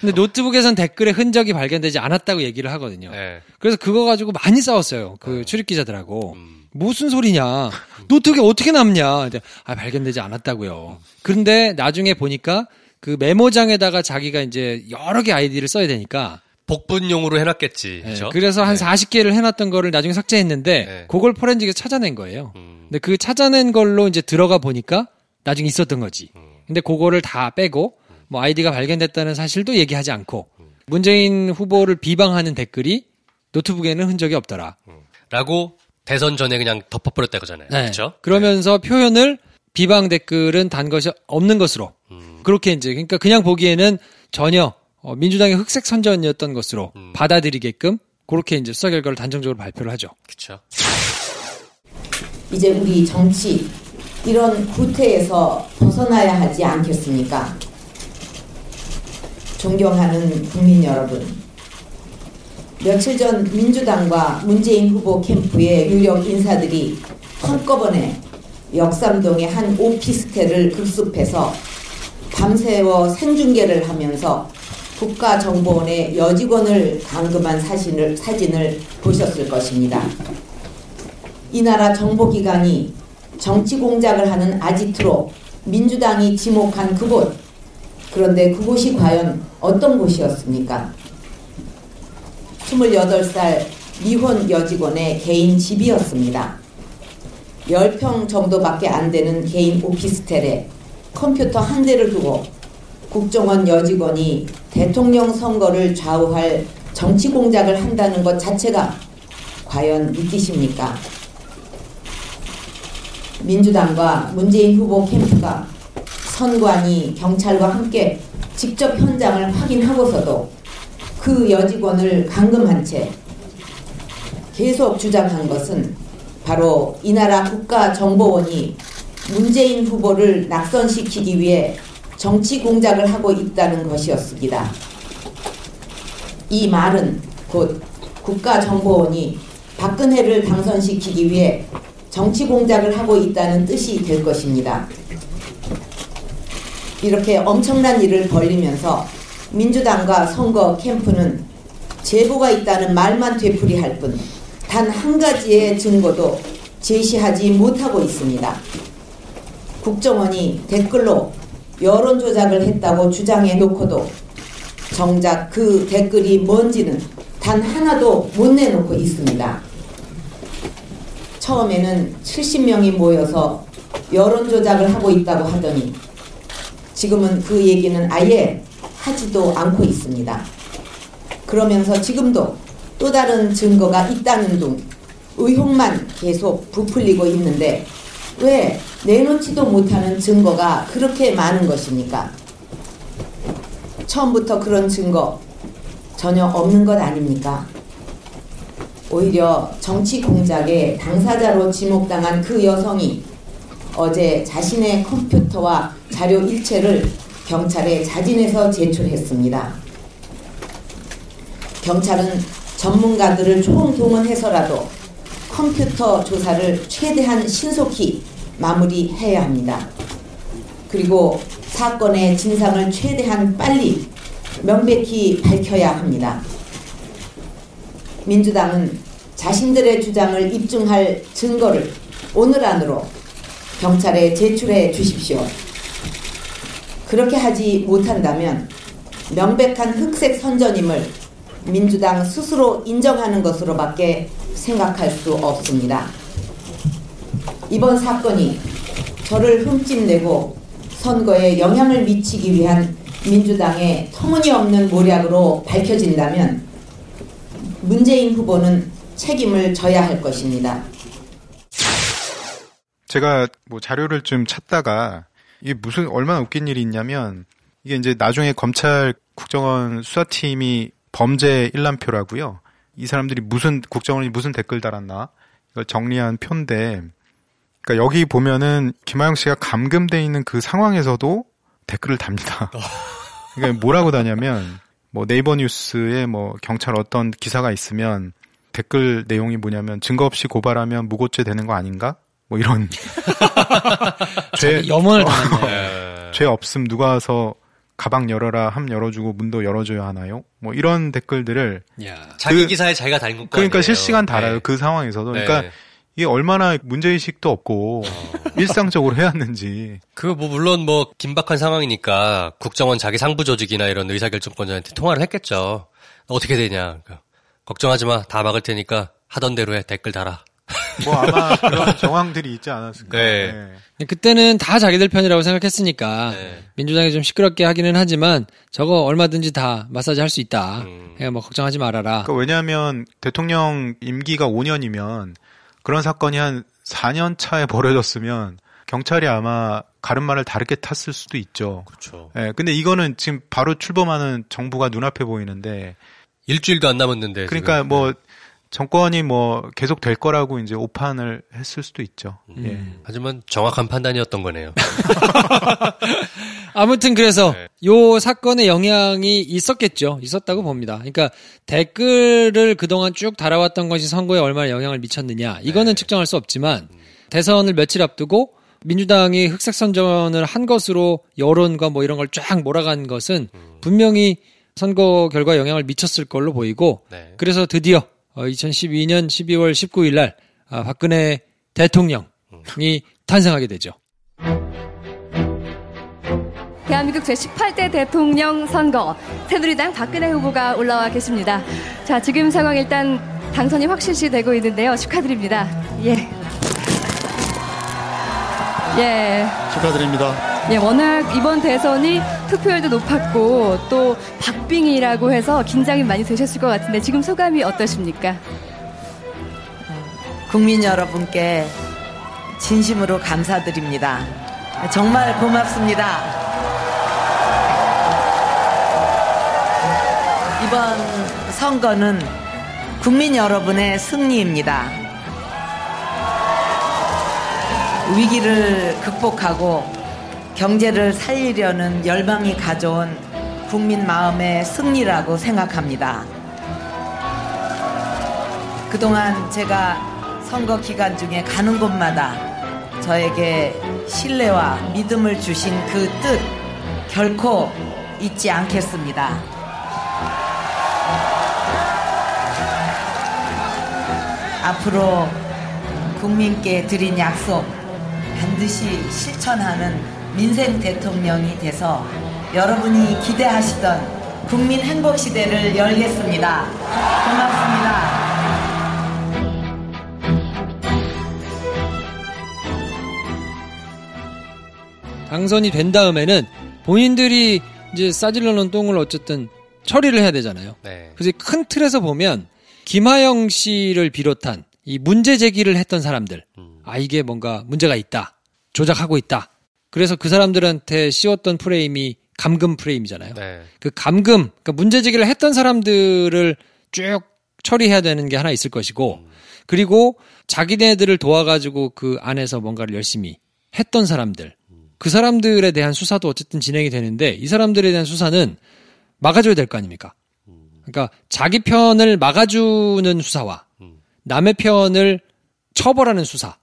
[SPEAKER 6] 근데 노트북에서는 댓글의 흔적이 발견되지 않았다고 얘기를 하거든요.
[SPEAKER 7] 네.
[SPEAKER 6] 그래서 그거 가지고 많이 싸웠어요. 그 출입 기자들하고. 무슨 소리냐? 노트북에 어떻게 남냐? 아 발견되지 않았다고요. 그런데 나중에 보니까 그 메모장에다가 자기가 이제 여러 개 아이디를 써야 되니까
[SPEAKER 7] 복붙용으로 해놨겠지.
[SPEAKER 6] 네,
[SPEAKER 7] 그렇죠?
[SPEAKER 6] 그래서 한 40개를 해놨던 거를 나중에 삭제했는데
[SPEAKER 7] 네.
[SPEAKER 6] 그걸 forensic에서 찾아낸 거예요.
[SPEAKER 7] 음.
[SPEAKER 6] 근데 그 찾아낸 걸로 이제 들어가 보니까 나중에 있었던 거지.
[SPEAKER 7] 음.
[SPEAKER 6] 근데 그거를 다 빼고 뭐 아이디가 발견됐다는 사실도 얘기하지 않고 문재인 후보를 비방하는 댓글이 노트북에는 흔적이 없더라.
[SPEAKER 7] 라고 대선 전에 그냥 덮어버렸다 그잖아요.
[SPEAKER 6] 네.
[SPEAKER 7] 그렇죠?
[SPEAKER 6] 그러면서 표현을 비방 댓글은 단 것이 없는 것으로
[SPEAKER 7] 음.
[SPEAKER 6] 그렇게 이제 그러니까 그냥 보기에는 전혀 어, 민주당의 흑색 선전이었던 것으로
[SPEAKER 7] 음.
[SPEAKER 6] 받아들이게끔 그렇게 이제 수사 결과를 단정적으로 발표를 하죠.
[SPEAKER 7] 그렇죠.
[SPEAKER 19] 이제 우리 정치 이런 구태에서 벗어나야 하지 않겠습니까? 존경하는 국민 여러분, 며칠 전 민주당과 문재인 후보 캠프의 유력 인사들이 한꺼번에 역삼동의 한 오피스텔을 급습해서 밤새워 생중계를 하면서 국가정보원의 여직원을 감금한 사진을, 사진을 보셨을 것입니다. 이 나라 정보기관이 정치 공작을 하는 아지트로 민주당이 지목한 그곳. 그런데 그곳이 과연 어떤 곳이었습니까? 28살 미혼 여직원의 개인 집이었습니다. 10평 정도밖에 안 되는 개인 오피스텔에 컴퓨터 한 대를 두고 국정원 여직원이 대통령 선거를 좌우할 정치 공작을 한다는 것 자체가 과연 믿기십니까? 민주당과 문재인 후보 캠프가 선관위, 경찰과 함께 직접 현장을 확인하고서도 그 여직원을 감금한 채 계속 주장한 것은 바로 이 나라 국가정보원이 문재인 후보를 낙선시키기 위해 정치 공작을 하고 있다는 것이었습니다. 이 말은 곧 국가정보원이 박근혜를 당선시키기 위해 정치 공작을 하고 있다는 뜻이 될 것입니다. 이렇게 엄청난 일을 벌리면서 민주당과 선거 캠프는 제보가 있다는 말만 되풀이할 뿐 단 한 가지의 증거도 제시하지 못하고 있습니다. 국정원이 댓글로 여론 조작을 했다고 주장해 놓고도 정작 그 댓글이 뭔지는 단 하나도 못 내놓고 있습니다. 처음에는 70명이 모여서 여론 조작을 하고 있다고 하더니 지금은 그 얘기는 아예 하지도 않고 있습니다. 그러면서 지금도 또 다른 증거가 있다는 둥 의혹만 계속 부풀리고 있는데 왜 내놓지도 못하는 증거가 그렇게 많은 것입니까? 처음부터 그런 증거 전혀 없는 것 아닙니까? 오히려 정치 공작의 당사자로 지목당한 그 여성이 어제 자신의 컴퓨터와 자료 일체를 경찰에 자진해서 제출했습니다. 경찰은 전문가들을 총동원해서라도 컴퓨터 조사를 최대한 신속히 마무리해야 합니다. 그리고 사건의 진상을 최대한 빨리 명백히 밝혀야 합니다. 민주당은 자신들의 주장을 입증할 증거를 오늘 안으로 경찰에 제출해 주십시오. 그렇게 하지 못한다면 명백한 흑색 선전임을 민주당 스스로 인정하는 것으로밖에 생각할 수 없습니다. 이번 사건이 저를 흠집내고 선거에 영향을 미치기 위한 민주당의 터무니없는 모략으로 밝혀진다면 문재인 후보는 책임을 져야 할 것입니다.
[SPEAKER 5] 제가 뭐 자료를 좀 찾다가 이게 무슨 얼마나 웃긴 일이 있냐면 이게 이제 나중에 검찰 국정원 수사팀이 범죄 일람표라고요. 이 사람들이 무슨 국정원이 무슨 댓글 달았나 이걸 정리한 표인데 그러니까 여기 보면은 김하영 씨가 감금돼 있는 그 상황에서도 댓글을 답니다. 그러니까 뭐라고 다냐면 뭐 네이버 뉴스에 뭐 경찰 어떤 기사가 있으면 댓글 내용이 뭐냐면 증거 없이 고발하면 무고죄 되는 거 아닌가? 뭐 이런
[SPEAKER 6] 죄 염원을
[SPEAKER 5] 어,
[SPEAKER 6] 당했네.
[SPEAKER 5] 죄 없음 누가 와서 가방 열어라 함 열어주고 문도 열어줘야 하나요? 뭐 이런 댓글들을
[SPEAKER 7] 자기
[SPEAKER 5] 그-
[SPEAKER 7] 기사에 자기가 달고 거
[SPEAKER 5] 그러니까. 실시간 달아요
[SPEAKER 7] 네.
[SPEAKER 5] 그 상황에서도
[SPEAKER 7] 네.
[SPEAKER 5] 그러니까 이게 얼마나 문제의식도 없고 일상적으로 해왔는지
[SPEAKER 7] 그 뭐 물론 뭐 긴박한 상황이니까 국정원 자기 상부 조직이나 이런 의사결정권자한테 통화를 했겠죠. 어떻게 되냐. 그러니까 걱정하지 마. 다 막을 테니까 하던 대로 해. 댓글 달아.
[SPEAKER 5] 뭐 아마 그런 정황들이 있지 않았을까.
[SPEAKER 7] 네.
[SPEAKER 5] 네.
[SPEAKER 6] 그때는 다 자기들 편이라고 생각했으니까 민주당이 좀 시끄럽게 하기는 하지만 저거 얼마든지 다 마사지 할 수 있다. 그냥 뭐 걱정하지 말아라.
[SPEAKER 5] 그러니까 왜냐하면 대통령 임기가 5년이면 그런 사건이 한 4년 차에 벌어졌으면 경찰이 아마 가름말을 다르게 탔을 수도 있죠.
[SPEAKER 7] 그렇죠.
[SPEAKER 5] 예, 근데 이거는 지금 바로 출범하는 정부가 눈앞에 보이는데
[SPEAKER 7] 일주일도 안 남았는데.
[SPEAKER 5] 그러니까
[SPEAKER 7] 지금.
[SPEAKER 5] 뭐 정권이 뭐 계속 될 거라고 이제 오판을 했을 수도 있죠. 예.
[SPEAKER 7] 하지만 정확한 판단이었던 거네요.
[SPEAKER 6] 아무튼 그래서 요 사건의 영향이 있었겠죠. 있었다고 봅니다. 그러니까 댓글을 그동안 쭉 달아왔던 것이 선거에 얼마나 영향을 미쳤느냐. 이거는 측정할 수 없지만 대선을 며칠 앞두고 민주당이 흑색 선전을 한 것으로 여론과 뭐 이런 걸 쫙 몰아간 것은 분명히 선거 결과에 영향을 미쳤을 걸로 보이고 그래서 드디어 2012년 12월 19일 날 아, 박근혜 대통령이 탄생하게 되죠.
[SPEAKER 20] 대한민국 제18대 대통령 선거 새누리당 박근혜 후보가 올라와 계십니다. 자, 지금 상황 일단 당선이 확실시 되고 있는데요. 축하드립니다. 예. 예.
[SPEAKER 21] 축하드립니다.
[SPEAKER 20] 예, 워낙 이번 대선이 투표율도 높았고 또 박빙이라고 해서 긴장이 많이 되셨을 것 같은데 지금 소감이 어떠십니까?
[SPEAKER 15] 국민 여러분께 진심으로 감사드립니다. 정말 고맙습니다. 이번 선거는 국민 여러분의 승리입니다. 위기를 극복하고 경제를 살리려는 열망이 가져온 국민 마음의 승리라고 생각합니다. 그동안 제가 선거 기간 중에 가는 곳마다 저에게 신뢰와 믿음을 주신 그 뜻 결코 잊지 않겠습니다. 앞으로 국민께 드린 약속 반드시 실천하는 민생 대통령이 돼서 여러분이 기대하시던 국민 행복 시대를 열겠습니다. 고맙습니다.
[SPEAKER 6] 당선이 된 다음에는 본인들이 이제 싸질러 놓은 똥을 어쨌든 처리를 해야 되잖아요.
[SPEAKER 7] 네.
[SPEAKER 6] 그래서 큰 틀에서 보면 김하영 씨를 비롯한 이 문제 제기를 했던 사람들, 아 이게 뭔가 문제가 있다, 조작하고 있다. 그래서 그 사람들한테 씌웠던 프레임이 감금 프레임이잖아요.
[SPEAKER 7] 네.
[SPEAKER 6] 그 감금, 그러니까 문제 제기를 했던 사람들을 쭉 처리해야 되는 게 하나 있을 것이고, 그리고 자기네들을 도와가지고 그 안에서 뭔가를 열심히 했던 사람들, 그 사람들에 대한 수사도 어쨌든 진행이 되는데 이 사람들에 대한 수사는 막아줘야 될 거 아닙니까? 그러니까 자기 편을 막아주는 수사와 남의 편을 처벌하는 수사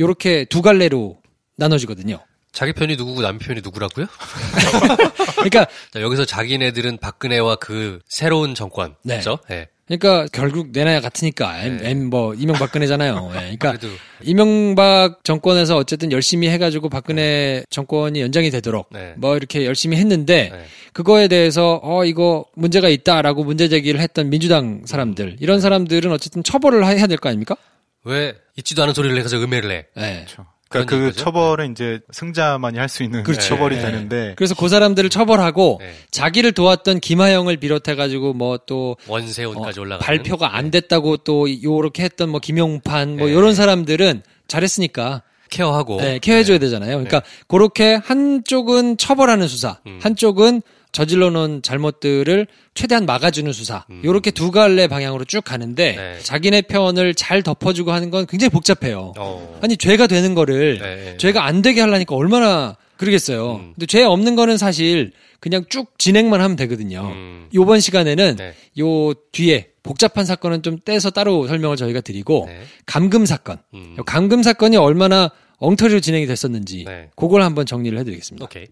[SPEAKER 6] 요렇게 두 갈래로 나눠지거든요.
[SPEAKER 7] 자기 편이 누구고 남 편이 누구라고요?
[SPEAKER 6] 그러니까
[SPEAKER 7] 자, 여기서 자기네들은 박근혜와 그 새로운 정권,
[SPEAKER 6] 네.
[SPEAKER 7] 그죠? 예.
[SPEAKER 6] 그러니까 결국 내나야 같으니까 M,
[SPEAKER 7] 네.
[SPEAKER 6] M 뭐 이명박근혜잖아요. 예, 그러니까
[SPEAKER 7] 그래도-
[SPEAKER 6] 이명박 정권에서 어쨌든 열심히 해가지고 박근혜 정권이 연장이 되도록
[SPEAKER 7] 네.
[SPEAKER 6] 뭐 이렇게 열심히 했는데 그거에 대해서 어 이거 문제가 있다라고 문제 제기를 했던 민주당 사람들 이런 사람들은 어쨌든 처벌을 해야 될 거 아닙니까?
[SPEAKER 7] 왜 있지도 않은 소리를 해서 음해를 해?
[SPEAKER 6] 네.
[SPEAKER 5] 그 러니까
[SPEAKER 7] 그런
[SPEAKER 5] 그
[SPEAKER 7] 얘기죠?
[SPEAKER 5] 처벌은 이제 승자만이 할 수 있는
[SPEAKER 6] 그렇죠.
[SPEAKER 5] 처벌이
[SPEAKER 6] 네.
[SPEAKER 5] 되는데
[SPEAKER 6] 그래서 그 사람들을 처벌하고
[SPEAKER 7] 네.
[SPEAKER 6] 자기를 도왔던 김하영을 비롯해 가지고 뭐 또
[SPEAKER 7] 원세훈까지 올라가.
[SPEAKER 6] 발표가 안 됐다고 또 요렇게 했던 뭐 김용판 뭐
[SPEAKER 7] 네.
[SPEAKER 6] 요런 사람들은 잘했으니까
[SPEAKER 7] 케어하고.
[SPEAKER 6] 네, 케어해 줘야 되잖아요. 그러니까 그렇게 한쪽은 처벌하는 수사,
[SPEAKER 7] 음.
[SPEAKER 6] 한쪽은 저질러 놓은 잘못들을 최대한 막아주는 수사.
[SPEAKER 7] 음.
[SPEAKER 6] 요렇게 두 갈래 방향으로 쭉 가는데
[SPEAKER 7] 네.
[SPEAKER 6] 자기네 편을 잘 덮어주고 하는 건 굉장히 복잡해요.
[SPEAKER 7] 어.
[SPEAKER 6] 아니 죄가 되는 거를
[SPEAKER 7] 네.
[SPEAKER 6] 죄가 안 되게 하려니까 얼마나 그러겠어요.
[SPEAKER 7] 음.
[SPEAKER 6] 근데 죄 없는 거는 사실 그냥 쭉 진행만 하면 되거든요.
[SPEAKER 7] 음.
[SPEAKER 6] 요번 시간에는
[SPEAKER 7] 네.
[SPEAKER 6] 요 뒤에 복잡한 사건은 좀 떼서 따로 설명을 저희가 드리고
[SPEAKER 7] 네.
[SPEAKER 6] 감금 사건.
[SPEAKER 7] 음.
[SPEAKER 6] 요 감금 사건이 얼마나 엉터리로 진행이 됐었는지
[SPEAKER 7] 네.
[SPEAKER 6] 그걸 한번 정리를 해드리겠습니다.
[SPEAKER 7] 오케이.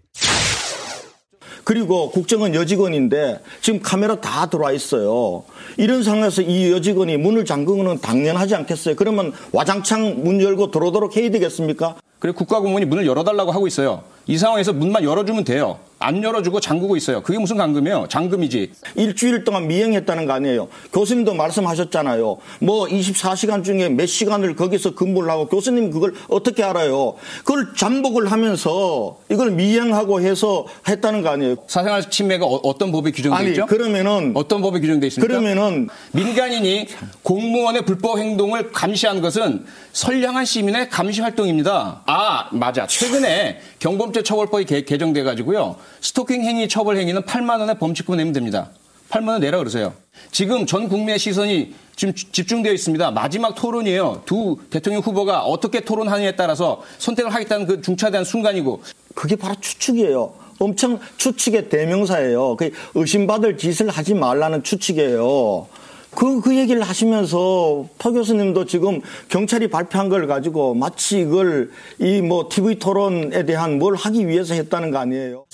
[SPEAKER 21] 그리고 국정원 여직원인데 지금 카메라 다 들어와 있어요. 이런 상황에서 이 여직원이 문을 잠그는 건 당연하지 않겠어요? 그러면 와장창 문 열고 들어오도록 해야 되겠습니까?
[SPEAKER 22] 그래 국가공무원이 문을 열어달라고 하고 있어요. 이 상황에서 문만 열어주면 돼요. 안 열어주고 잠그고 있어요. 그게 무슨 감금이에요? 잠금이지.
[SPEAKER 21] 일주일 동안 미행했다는 거 아니에요. 교수님도 말씀하셨잖아요. 뭐 24시간 중에 몇 시간을 거기서 근무를 하고 교수님 그걸 어떻게 알아요? 그걸 잠복을 하면서 이걸 미행하고 해서 했다는 거 아니에요.
[SPEAKER 22] 사생활 침해가 어, 떤 법에 규정돼
[SPEAKER 21] 아니,
[SPEAKER 22] 있죠?
[SPEAKER 21] 그러면은
[SPEAKER 22] 어떤 법에 규정돼 있습니까?
[SPEAKER 21] 그러면은
[SPEAKER 22] 민간인이 공무원의 불법 행동을 감시하는 것은 선량한 시민의 감시 활동입니다. 아 맞아. 최근에 경범죄 처벌법이 개, 개정돼 가지고요. 스토킹 행위 처벌 행위는 8만 원의 범칙금 내면 됩니다. 8만 원 내라 그러세요. 지금 전 국민의 시선이 지금 주- 집중되어 있습니다. 마지막 토론이에요. 두 대통령 후보가 어떻게 토론하느냐에 따라서 선택을 하겠다는 그 중차대한 순간이고
[SPEAKER 21] 그게 바로 추측이에요. 엄청 추측의 대명사예요. 그 의심받을 짓을 하지 말라는 추측이에요. 그, 그 얘기를 하시면서 파 교수님도 지금 경찰이 발표한 걸 가지고 마치 이걸 이 뭐 TV 토론에 대한 뭘 하기 위해서 했다는 거 아니에요.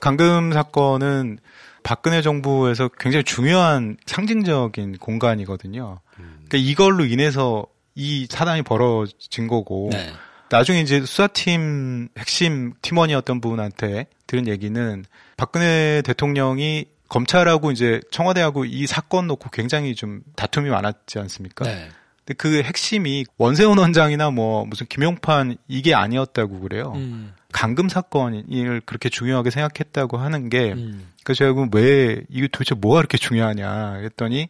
[SPEAKER 5] 강금 사건은 박근혜 정부에서 굉장히 중요한 상징적인 공간이거든요. 그러니까 이걸로 인해서 이 사단이 벌어진 거고
[SPEAKER 6] 네.
[SPEAKER 5] 나중에 이제 수사팀 핵심 팀원이었던 분한테 들은 얘기는 박근혜 대통령이 검찰하고 이제 청와대하고 이 사건 놓고 굉장히 좀 다툼이 많았지 않습니까?
[SPEAKER 6] 네.
[SPEAKER 5] 근데 그 핵심이 원세훈 원장이나 뭐 무슨 김용판 이게 아니었다고 그래요.
[SPEAKER 6] 음.
[SPEAKER 5] 강금 사건을 그렇게 중요하게 생각했다고 하는 게
[SPEAKER 6] 음.
[SPEAKER 5] 그래서 제가 왜 이게 도대체 뭐가 그렇게 중요하냐 했더니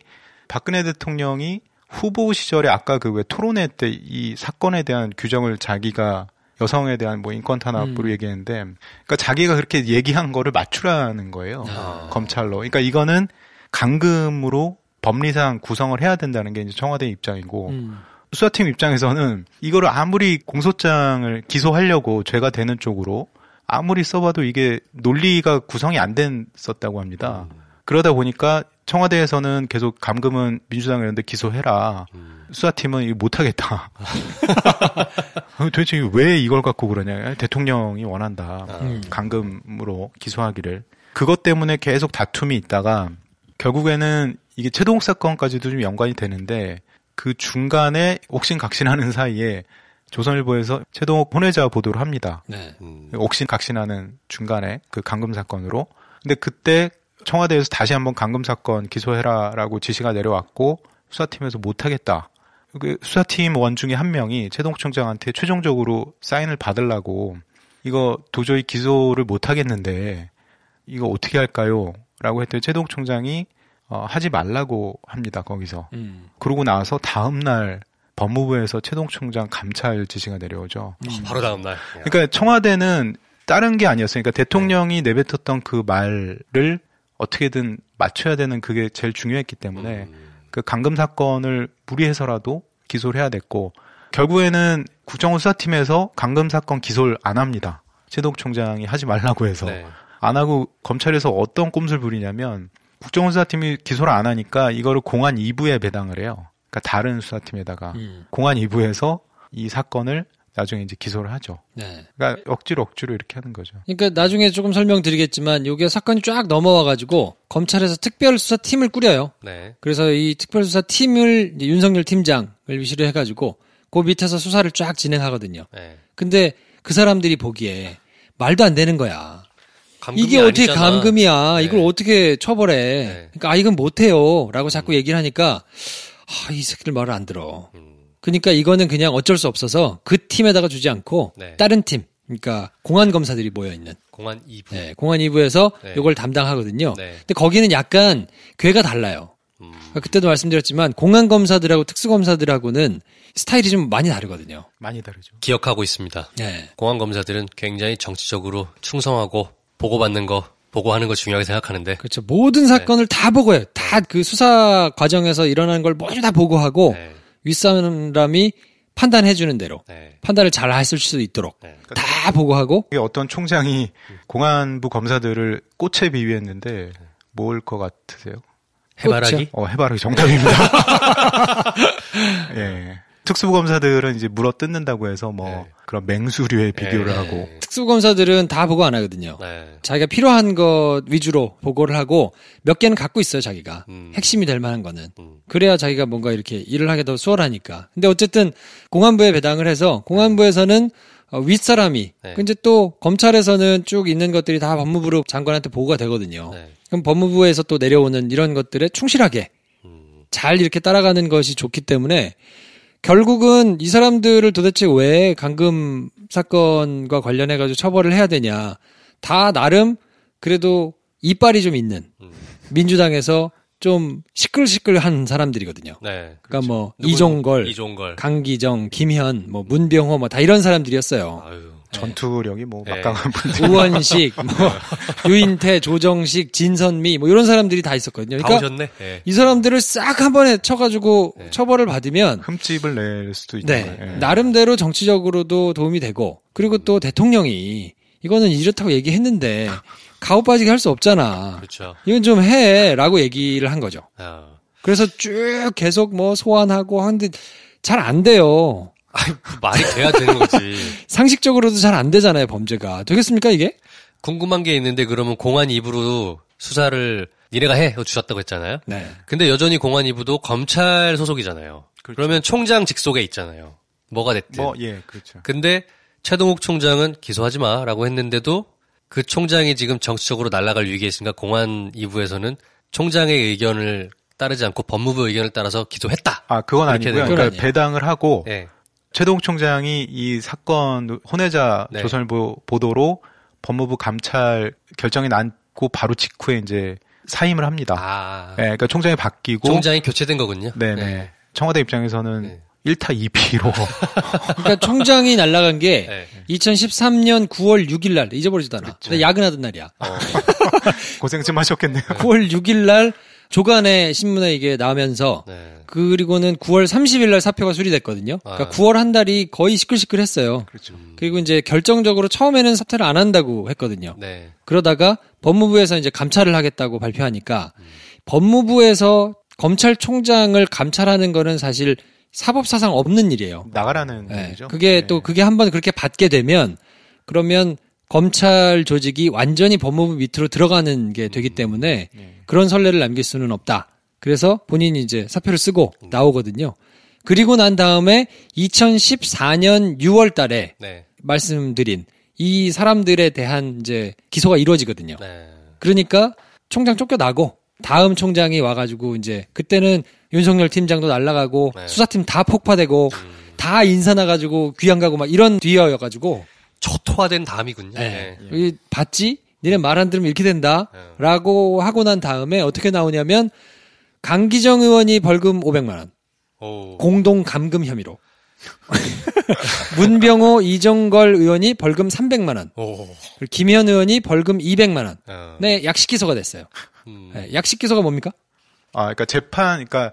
[SPEAKER 5] 박근혜 대통령이 후보 시절에 아까 그 왜 토론회 때 이 사건에 대한 규정을 자기가 여성에 대한 뭐 인권 탄압으로
[SPEAKER 6] 음.
[SPEAKER 5] 얘기했는데 그러니까 자기가 그렇게 얘기한 거를 맞추라는 거예요.
[SPEAKER 6] 아.
[SPEAKER 5] 검찰로. 그러니까 이거는 강금으로 법리상 구성을 해야 된다는 게 이제 청와대 입장이고
[SPEAKER 6] 음.
[SPEAKER 5] 수사팀 입장에서는 이거를 아무리 공소장을 기소하려고 죄가 되는 쪽으로 아무리 써봐도 이게 논리가 구성이 안 됐었다고 합니다. 그러다 보니까 청와대에서는 계속 감금은 민주당 이런데 기소해라. 수사팀은 이거 못하겠다. 도대체 왜 이걸 갖고 그러냐. 대통령이 원한다.
[SPEAKER 6] 음.
[SPEAKER 5] 감금으로 기소하기를. 그것 때문에 계속 다툼이 있다가 결국에는 이게 최동욱 사건까지도 좀 연관이 되는데 그 중간에 옥신각신하는 사이에 조선일보에서 최동욱 혼외자 보도를 합니다.
[SPEAKER 6] 네.
[SPEAKER 5] 옥신각신하는 중간에 그 감금 사건으로. 근데 그때 청와대에서 다시 한번 감금 사건 기소해라라고 지시가 내려왔고 수사팀에서 못하겠다. 그 수사팀 원 중에 한 명이 최동욱 총장한테 최종적으로 사인을 받으려고 이거 도저히 기소를 못하겠는데 이거 어떻게 할까요? 라고 했더니 최동욱 총장이 어, 하지 말라고 합니다. 거기서.
[SPEAKER 6] 음.
[SPEAKER 5] 그러고 나서 다음 날 법무부에서 최동욱 총장 감찰 지시가 내려오죠.
[SPEAKER 7] 바로 다음 날.
[SPEAKER 5] 그러니까 청와대는 다른 게 아니었어요. 그러니까 대통령이 내뱉었던 그 말을 어떻게든 맞춰야 되는 그게 제일 중요했기 때문에 그 강금 사건을 무리해서라도 기소를 해야 됐고 결국에는 국정원 수사팀에서 강금 사건 기소를 안 합니다. 최동 총장이 하지 말라고 해서
[SPEAKER 7] 네.
[SPEAKER 5] 안 하고 검찰에서 어떤 꼼수를 부리냐면 국정원 수사팀이 기소를 안 하니까 이거를 공안 2부에 배당을 해요. 그러니까 다른 수사팀에다가
[SPEAKER 6] 음.
[SPEAKER 5] 공안 2부에서 이 사건을 나중에 이제 기소를 하죠.
[SPEAKER 6] 네.
[SPEAKER 5] 그러니까 억지로 억지로 이렇게 하는 거죠.
[SPEAKER 6] 그러니까 나중에 조금 설명드리겠지만 요게 사건이 쫙 넘어와 가지고 검찰에서 특별수사팀을 꾸려요.
[SPEAKER 7] 네.
[SPEAKER 6] 그래서 이 특별수사팀을 이제 윤석열 팀장을 위시로 해 가지고 그 밑에서 수사를 쫙 진행하거든요.
[SPEAKER 7] 네.
[SPEAKER 6] 근데 그 사람들이 보기에 말도 안 되는 거야.
[SPEAKER 7] 감금이
[SPEAKER 6] 이게 어떻게
[SPEAKER 7] 아니잖아.
[SPEAKER 6] 감금이야?
[SPEAKER 7] 네.
[SPEAKER 6] 이걸 어떻게 처벌해? 그러니까 아 이건 못해요라고 자꾸 얘기를 하니까 아, 이 새끼들 말을 안 들어. 그러니까 이거는 그냥 어쩔 수 없어서 그 팀에다가 주지 않고
[SPEAKER 7] 네.
[SPEAKER 6] 다른 팀, 그러니까 공안 검사들이 모여 있는
[SPEAKER 7] 공안 2부.
[SPEAKER 6] 네, 공안 2부에서
[SPEAKER 7] 네.
[SPEAKER 6] 이걸 담당하거든요.
[SPEAKER 7] 네.
[SPEAKER 6] 근데 거기는 약간 궤가 달라요.
[SPEAKER 7] 음.
[SPEAKER 6] 그러니까 그때도 말씀드렸지만 공안 검사들하고 특수 검사들하고는 스타일이 좀 많이 다르거든요.
[SPEAKER 5] 많이 다르죠.
[SPEAKER 7] 기억하고 있습니다.
[SPEAKER 6] 네.
[SPEAKER 7] 공안 검사들은 굉장히 정치적으로 충성하고 보고받는 거, 보고하는 거 중요하게 생각하는데.
[SPEAKER 6] 그렇죠. 모든 사건을 다 보고해요. 다 그 수사 과정에서 일어나는 걸 모두 다 보고하고
[SPEAKER 7] 네.
[SPEAKER 6] 윗사람이 판단해 주는 대로 판단을 잘 했을 수 있도록 다 보고하고
[SPEAKER 5] 이게 어떤 총장이 공안부 검사들을 꽃에 비유했는데 뭘 것 같으세요?
[SPEAKER 7] 해바라기?
[SPEAKER 5] 어, 해바라기 정답입니다. 예. 특수부 검사들은 이제 물어 뜯는다고 해서 뭐 그런 맹수류에 비교를 하고
[SPEAKER 6] 특수 검사들은 다 보고 안 하거든요.
[SPEAKER 7] 네.
[SPEAKER 6] 자기가 필요한 것 위주로 보고를 하고 몇 개는 갖고 있어요, 자기가.
[SPEAKER 7] 음.
[SPEAKER 6] 핵심이 될 만한 거는. 그래야 자기가 뭔가 이렇게 일을 하게 더 수월하니까. 근데 어쨌든 공안부에 배당을 해서 공안부에서는 어, 윗사람이
[SPEAKER 7] 네.
[SPEAKER 6] 근데 또 검찰에서는 쭉 있는 것들이 다 법무부로 장관한테 보고가 되거든요.
[SPEAKER 7] 네.
[SPEAKER 6] 그럼 법무부에서 또 내려오는 이런 것들에 충실하게
[SPEAKER 7] 음.
[SPEAKER 6] 잘 이렇게 따라가는 것이 좋기 때문에 결국은 이 사람들을 도대체 왜 강금 사건과 관련해 가지고 처벌을 해야 되냐. 다 나름 그래도 이빨이 좀 있는
[SPEAKER 7] 음.
[SPEAKER 6] 민주당에서 좀 시끌시끌한 사람들이거든요.
[SPEAKER 7] 네.
[SPEAKER 6] 그러니까 뭐
[SPEAKER 7] 누구는
[SPEAKER 6] 이종걸,
[SPEAKER 7] 이종걸.
[SPEAKER 6] 강기정, 김현, 뭐 문병호 뭐 다 이런 사람들이었어요.
[SPEAKER 5] 전투력이 뭐
[SPEAKER 7] 네.
[SPEAKER 5] 막강한 분들.
[SPEAKER 6] 우원식, 뭐 유인태, 조정식, 진선미 뭐 이런 사람들이 다 있었거든요.
[SPEAKER 7] 다
[SPEAKER 6] 그러니까
[SPEAKER 7] 오셨네. 예.
[SPEAKER 6] 이 사람들을 싹 한 번에 쳐가지고 처벌을 받으면
[SPEAKER 5] 흠집을 낼 수도 있죠.
[SPEAKER 6] 네.
[SPEAKER 5] 예.
[SPEAKER 6] 나름대로 정치적으로도 도움이 되고 그리고 또 대통령이 이거는 이렇다고 얘기했는데 가오 빠지게 할 수 없잖아.
[SPEAKER 7] 그렇죠.
[SPEAKER 6] 이건 좀 해라고 얘기를 한 거죠.
[SPEAKER 7] 어.
[SPEAKER 6] 그래서 쭉 계속 뭐 소환하고 하는데 잘 안 돼요.
[SPEAKER 7] 말이 돼야 되는 거지.
[SPEAKER 6] 상식적으로도 잘 안 되잖아요, 범죄가. 되겠습니까, 이게?
[SPEAKER 7] 궁금한 게 있는데 그러면 공안 2부로 수사를 니네가 해 주셨다고 했잖아요.
[SPEAKER 6] 네.
[SPEAKER 7] 근데 여전히 공안 2부도 검찰 소속이잖아요. 그러면 총장 직속에 있잖아요. 뭐가 됐든.
[SPEAKER 5] 뭐, 예, 그렇죠.
[SPEAKER 7] 근데 최동욱 총장은 기소하지 마라고 했는데도 그 총장이 지금 정치적으로 날아갈 위기에 있으니까 공안 2부에서는 총장의 의견을 따르지 않고 법무부 의견을 따라서 기소했다.
[SPEAKER 5] 아, 그건 아니고요. 그러니까. 배당을 하고
[SPEAKER 7] 예.
[SPEAKER 5] 최동욱 총장이 이 사건 혼외자
[SPEAKER 7] 네.
[SPEAKER 5] 조선일보 보도로 법무부 감찰 결정이 났고 바로 직후에 이제 사임을 합니다.
[SPEAKER 7] 아.
[SPEAKER 5] 네, 그러니까 총장이 바뀌고
[SPEAKER 7] 총장이 교체된 거군요.
[SPEAKER 5] 네네.
[SPEAKER 7] 네.
[SPEAKER 5] 청와대 입장에서는 1타 2피로
[SPEAKER 6] 그러니까 총장이 날아간 게
[SPEAKER 7] 네.
[SPEAKER 6] 2013년 9월 6일 날 잊어버리지도 않아.
[SPEAKER 5] 그렇죠.
[SPEAKER 6] 야근하던 날이야.
[SPEAKER 5] 고생 좀 하셨겠네요.
[SPEAKER 6] 9월 6일 날 조간의 신문에 이게 나오면서
[SPEAKER 7] 네.
[SPEAKER 6] 그리고는 9월 30일 날 사표가 수리됐거든요. 그러니까
[SPEAKER 7] 아.
[SPEAKER 6] 9월 한 달이 거의 시끌시끌했어요.
[SPEAKER 5] 그렇죠.
[SPEAKER 6] 그리고 이제 결정적으로 처음에는 사퇴를 안 한다고 했거든요.
[SPEAKER 7] 네.
[SPEAKER 6] 그러다가 법무부에서 이제 감찰을 하겠다고 발표하니까 법무부에서 검찰총장을 감찰하는 거는 사실 사법사상 없는 일이에요.
[SPEAKER 5] 나가라는
[SPEAKER 6] 네.
[SPEAKER 5] 얘기죠.
[SPEAKER 6] 그게 또 그게 한번 그렇게 받게 되면 그러면 검찰 조직이 완전히 법무부 밑으로 들어가는 게 되기 때문에 그런 선례를 남길 수는 없다. 그래서 본인이 이제 사표를 쓰고 나오거든요. 그리고 난 다음에 2014년 6월 달에
[SPEAKER 7] 네.
[SPEAKER 6] 말씀드린 이 사람들에 대한 이제 기소가 이루어지거든요.
[SPEAKER 7] 네.
[SPEAKER 6] 그러니까 총장 쫓겨나고 다음 총장이 와가지고 이제 그때는 윤석열 팀장도 날라가고
[SPEAKER 7] 네.
[SPEAKER 6] 수사팀 다 폭파되고
[SPEAKER 7] 음.
[SPEAKER 6] 다 인사 나가지고 귀양 가고 막 이런 뒤여가지고
[SPEAKER 7] 초토화된 다음이군요.
[SPEAKER 6] 네.
[SPEAKER 7] 네.
[SPEAKER 6] 이 봤지? 니네 말 안 들으면 이렇게 된다. 라고 하고 난 다음에 어떻게 나오냐면 강기정 의원이 벌금 500만 원.
[SPEAKER 7] 오.
[SPEAKER 6] 공동 감금 혐의로. 문병호 이정걸 의원이 벌금 300만 원.
[SPEAKER 7] 오.
[SPEAKER 6] 그리고 김현 의원이 벌금 200만 원.
[SPEAKER 7] 어.
[SPEAKER 6] 네, 약식 기소가 됐어요.
[SPEAKER 7] 음.
[SPEAKER 6] 네, 약식 기소가 뭡니까?
[SPEAKER 5] 아, 그러니까 재판, 그러니까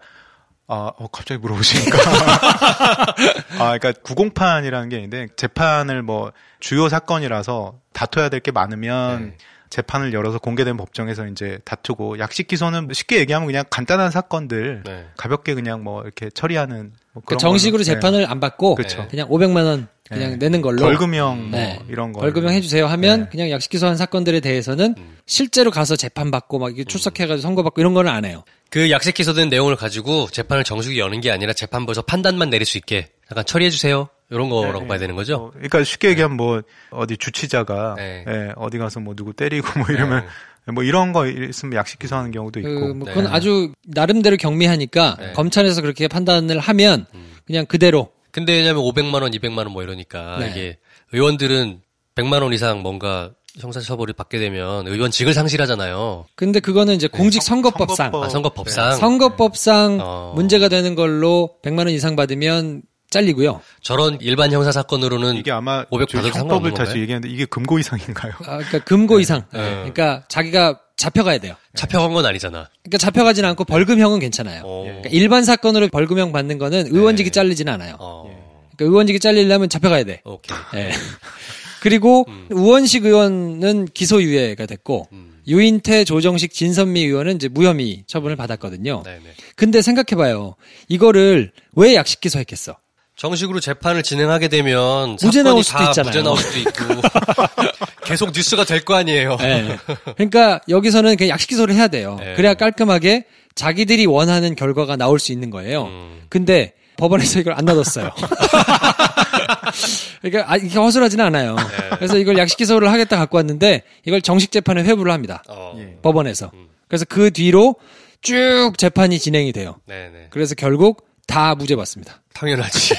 [SPEAKER 5] 아, 어, 갑자기 물어보시니까. 아, 그러니까 구공판이라는 게 있는데 재판을 뭐 주요 사건이라서 다퉈야 될 게 많으면
[SPEAKER 7] 네.
[SPEAKER 5] 재판을 열어서 공개된 법정에서 이제 다투고 약식 기소는 쉽게 얘기하면 그냥 간단한 사건들
[SPEAKER 7] 네.
[SPEAKER 5] 가볍게 그냥 뭐 이렇게 처리하는 뭐
[SPEAKER 6] 그러니까
[SPEAKER 5] 그런
[SPEAKER 6] 정식으로
[SPEAKER 5] 걸로. 네.
[SPEAKER 6] 재판을 안 받고
[SPEAKER 5] 그렇죠.
[SPEAKER 6] 그냥 500만 원 그냥
[SPEAKER 5] 네.
[SPEAKER 6] 내는 걸로
[SPEAKER 5] 벌금형 뭐
[SPEAKER 6] 네.
[SPEAKER 5] 이런 거
[SPEAKER 6] 벌금형 해주세요 하면 그냥 약식 기소한 사건들에 대해서는
[SPEAKER 7] 음.
[SPEAKER 6] 실제로 가서 재판 받고 막 이게 출석해가지고 선고 받고 이런 거는 안 해요.
[SPEAKER 7] 그 약식 기소된 내용을 가지고 재판을 정식이 여는 게 아니라 재판부에서 판단만 내릴 수 있게 약간 처리해 주세요. 이런 거라고
[SPEAKER 5] 네,
[SPEAKER 7] 봐야 되는 거죠.
[SPEAKER 5] 그러니까 쉽게 얘기하면 뭐 어디 주치자가
[SPEAKER 7] 네.
[SPEAKER 5] 예, 어디 가서 뭐 누구 때리고 뭐 이러면 뭐 이런 거 있으면 약식 기소하는 경우도 있고.
[SPEAKER 6] 그, 뭐 그건 아주 나름대로 경미하니까
[SPEAKER 7] 네.
[SPEAKER 6] 검찰에서 그렇게 판단을 하면 그냥 그대로
[SPEAKER 7] 근데 왜냐면 500만 원, 200만 원 뭐 이러니까
[SPEAKER 6] 네.
[SPEAKER 7] 이게 의원들은 100만 원 이상 뭔가 형사처벌을 받게 되면 의원직을 상실하잖아요.
[SPEAKER 6] 근데 그거는 이제 공직선거법상
[SPEAKER 7] 아, 선거법상.
[SPEAKER 6] 선거법상
[SPEAKER 7] 어.
[SPEAKER 6] 문제가 되는 걸로 100만 원 이상 받으면 잘리고요.
[SPEAKER 7] 저런 일반 형사 사건으로는
[SPEAKER 5] 이게 아마 500저
[SPEAKER 7] 받아도
[SPEAKER 5] 형법을 다시? 얘기하는데 이게 금고 이상인가요?
[SPEAKER 6] 아, 그러니까 금고 이상.
[SPEAKER 7] 네.
[SPEAKER 6] 그러니까 자기가 잡혀가야 돼요.
[SPEAKER 7] 잡혀간 건 아니잖아.
[SPEAKER 6] 그러니까 잡혀가진 않고 벌금형은 괜찮아요. 그러니까 일반 사건으로 벌금형 받는 거는 의원직이 잘리진 않아요. 그러니까 의원직이 잘리려면 잡혀가야 돼.
[SPEAKER 7] 오케이.
[SPEAKER 6] 예. 그리고 우원식 의원은 기소유예가 됐고 유인태, 조정식, 진선미 의원은 이제 무혐의 처분을 받았거든요.
[SPEAKER 7] 네네.
[SPEAKER 6] 근데 생각해봐요. 이거를 왜 약식 기소했겠어?
[SPEAKER 7] 정식으로 재판을 진행하게 되면
[SPEAKER 6] 무죄 나올 수도
[SPEAKER 7] 다
[SPEAKER 6] 있잖아요.
[SPEAKER 7] 무죄 나올 수도 있고 계속 뉴스가 될 거 아니에요.
[SPEAKER 6] 네. 그러니까 여기서는 그냥 약식 기소를 해야 돼요.
[SPEAKER 7] 네.
[SPEAKER 6] 그래야 깔끔하게 자기들이 원하는 결과가 나올 수 있는 거예요.
[SPEAKER 7] 음.
[SPEAKER 6] 근데 법원에서 이걸 안 놔뒀어요. 그러니까 아, 이게 허술하지는 않아요.
[SPEAKER 7] 네.
[SPEAKER 6] 그래서 이걸 약식 기소를 하겠다 갖고 왔는데 이걸 정식 재판에 회부를 합니다.
[SPEAKER 7] 어.
[SPEAKER 6] 법원에서. 그래서 그 뒤로 쭉 재판이 진행이 돼요.
[SPEAKER 7] 네네.
[SPEAKER 6] 그래서 결국 다 무죄 받습니다.
[SPEAKER 7] 당연하지.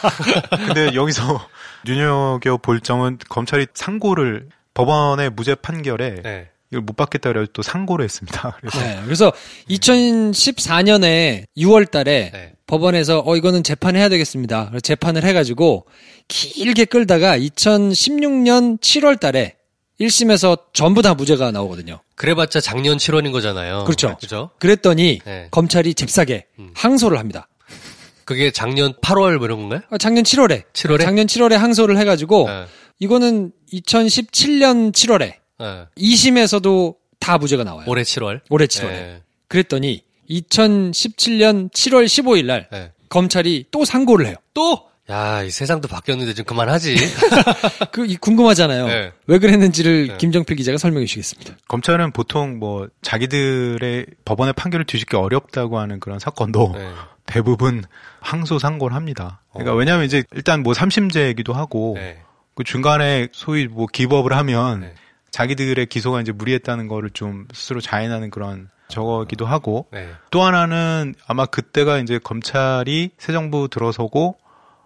[SPEAKER 5] 근데 여기서 윤여겨 볼 점은 검찰이 상고를 법원의 무죄 판결에
[SPEAKER 7] 네.
[SPEAKER 5] 이걸 못 받겠다 그래서 또 상고를 했습니다. 그래서
[SPEAKER 6] 네, 그래서 2014년에 6월 달에
[SPEAKER 7] 네.
[SPEAKER 6] 법원에서 어 이거는 재판해야 되겠습니다. 그래서 재판을 해 가지고 길게 끌다가 2016년 7월 달에 1심에서 전부 다 무죄가 나오거든요.
[SPEAKER 7] 그래봤자 작년 7월인 거잖아요.
[SPEAKER 6] 그렇죠.
[SPEAKER 7] 그죠?
[SPEAKER 6] 그랬더니
[SPEAKER 7] 네. 음.
[SPEAKER 6] 검찰이 잽싸게 항소를 합니다.
[SPEAKER 7] 그게 작년 8월 뭐 이런 건가요?
[SPEAKER 6] 어, 작년 7월에
[SPEAKER 7] 7월에?
[SPEAKER 6] 작년 7월에 항소를 해가지고
[SPEAKER 7] 네.
[SPEAKER 6] 이거는 2017년 7월에
[SPEAKER 7] 네.
[SPEAKER 6] 2심에서도 다 무죄가 나와요.
[SPEAKER 7] 올해 7월.
[SPEAKER 6] 올해 7월에.
[SPEAKER 7] 네.
[SPEAKER 6] 그랬더니 2017년 7월 15일 날
[SPEAKER 7] 네.
[SPEAKER 6] 검찰이 또 상고를 해요.
[SPEAKER 7] 또? 야, 이 세상도 바뀌었는데 좀 그만하지.
[SPEAKER 6] 그 이- 궁금하잖아요.
[SPEAKER 5] 네.
[SPEAKER 6] 왜 그랬는지를 김정필 기자가 설명해 주시겠습니다.
[SPEAKER 5] 검찰은 보통 뭐 자기들의 법원의 판결을 뒤집기 어렵다고 하는 그런 사건도
[SPEAKER 7] 네.
[SPEAKER 5] 대부분 항소 상고를 합니다. 그러니까
[SPEAKER 7] 어.
[SPEAKER 5] 왜냐하면 이제 일단 뭐 삼심제이기도 하고
[SPEAKER 7] 네.
[SPEAKER 5] 그 중간에 소위 뭐 기법을 하면 자기들의 기소가 이제 무리했다는 거를 좀 스스로 자인하는 그런 저거기도 하고
[SPEAKER 7] 네.
[SPEAKER 5] 또 하나는 아마 그때가 이제 검찰이 새 정부 들어서고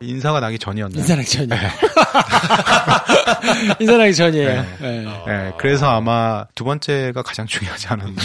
[SPEAKER 5] 인사가 나기 전이었나요?
[SPEAKER 6] 인사 나기 전이에요. 인사 나기 전이에요.
[SPEAKER 5] 네.
[SPEAKER 6] 네.
[SPEAKER 5] 네, 그래서 아마 두 번째가 가장 중요하지 않았나.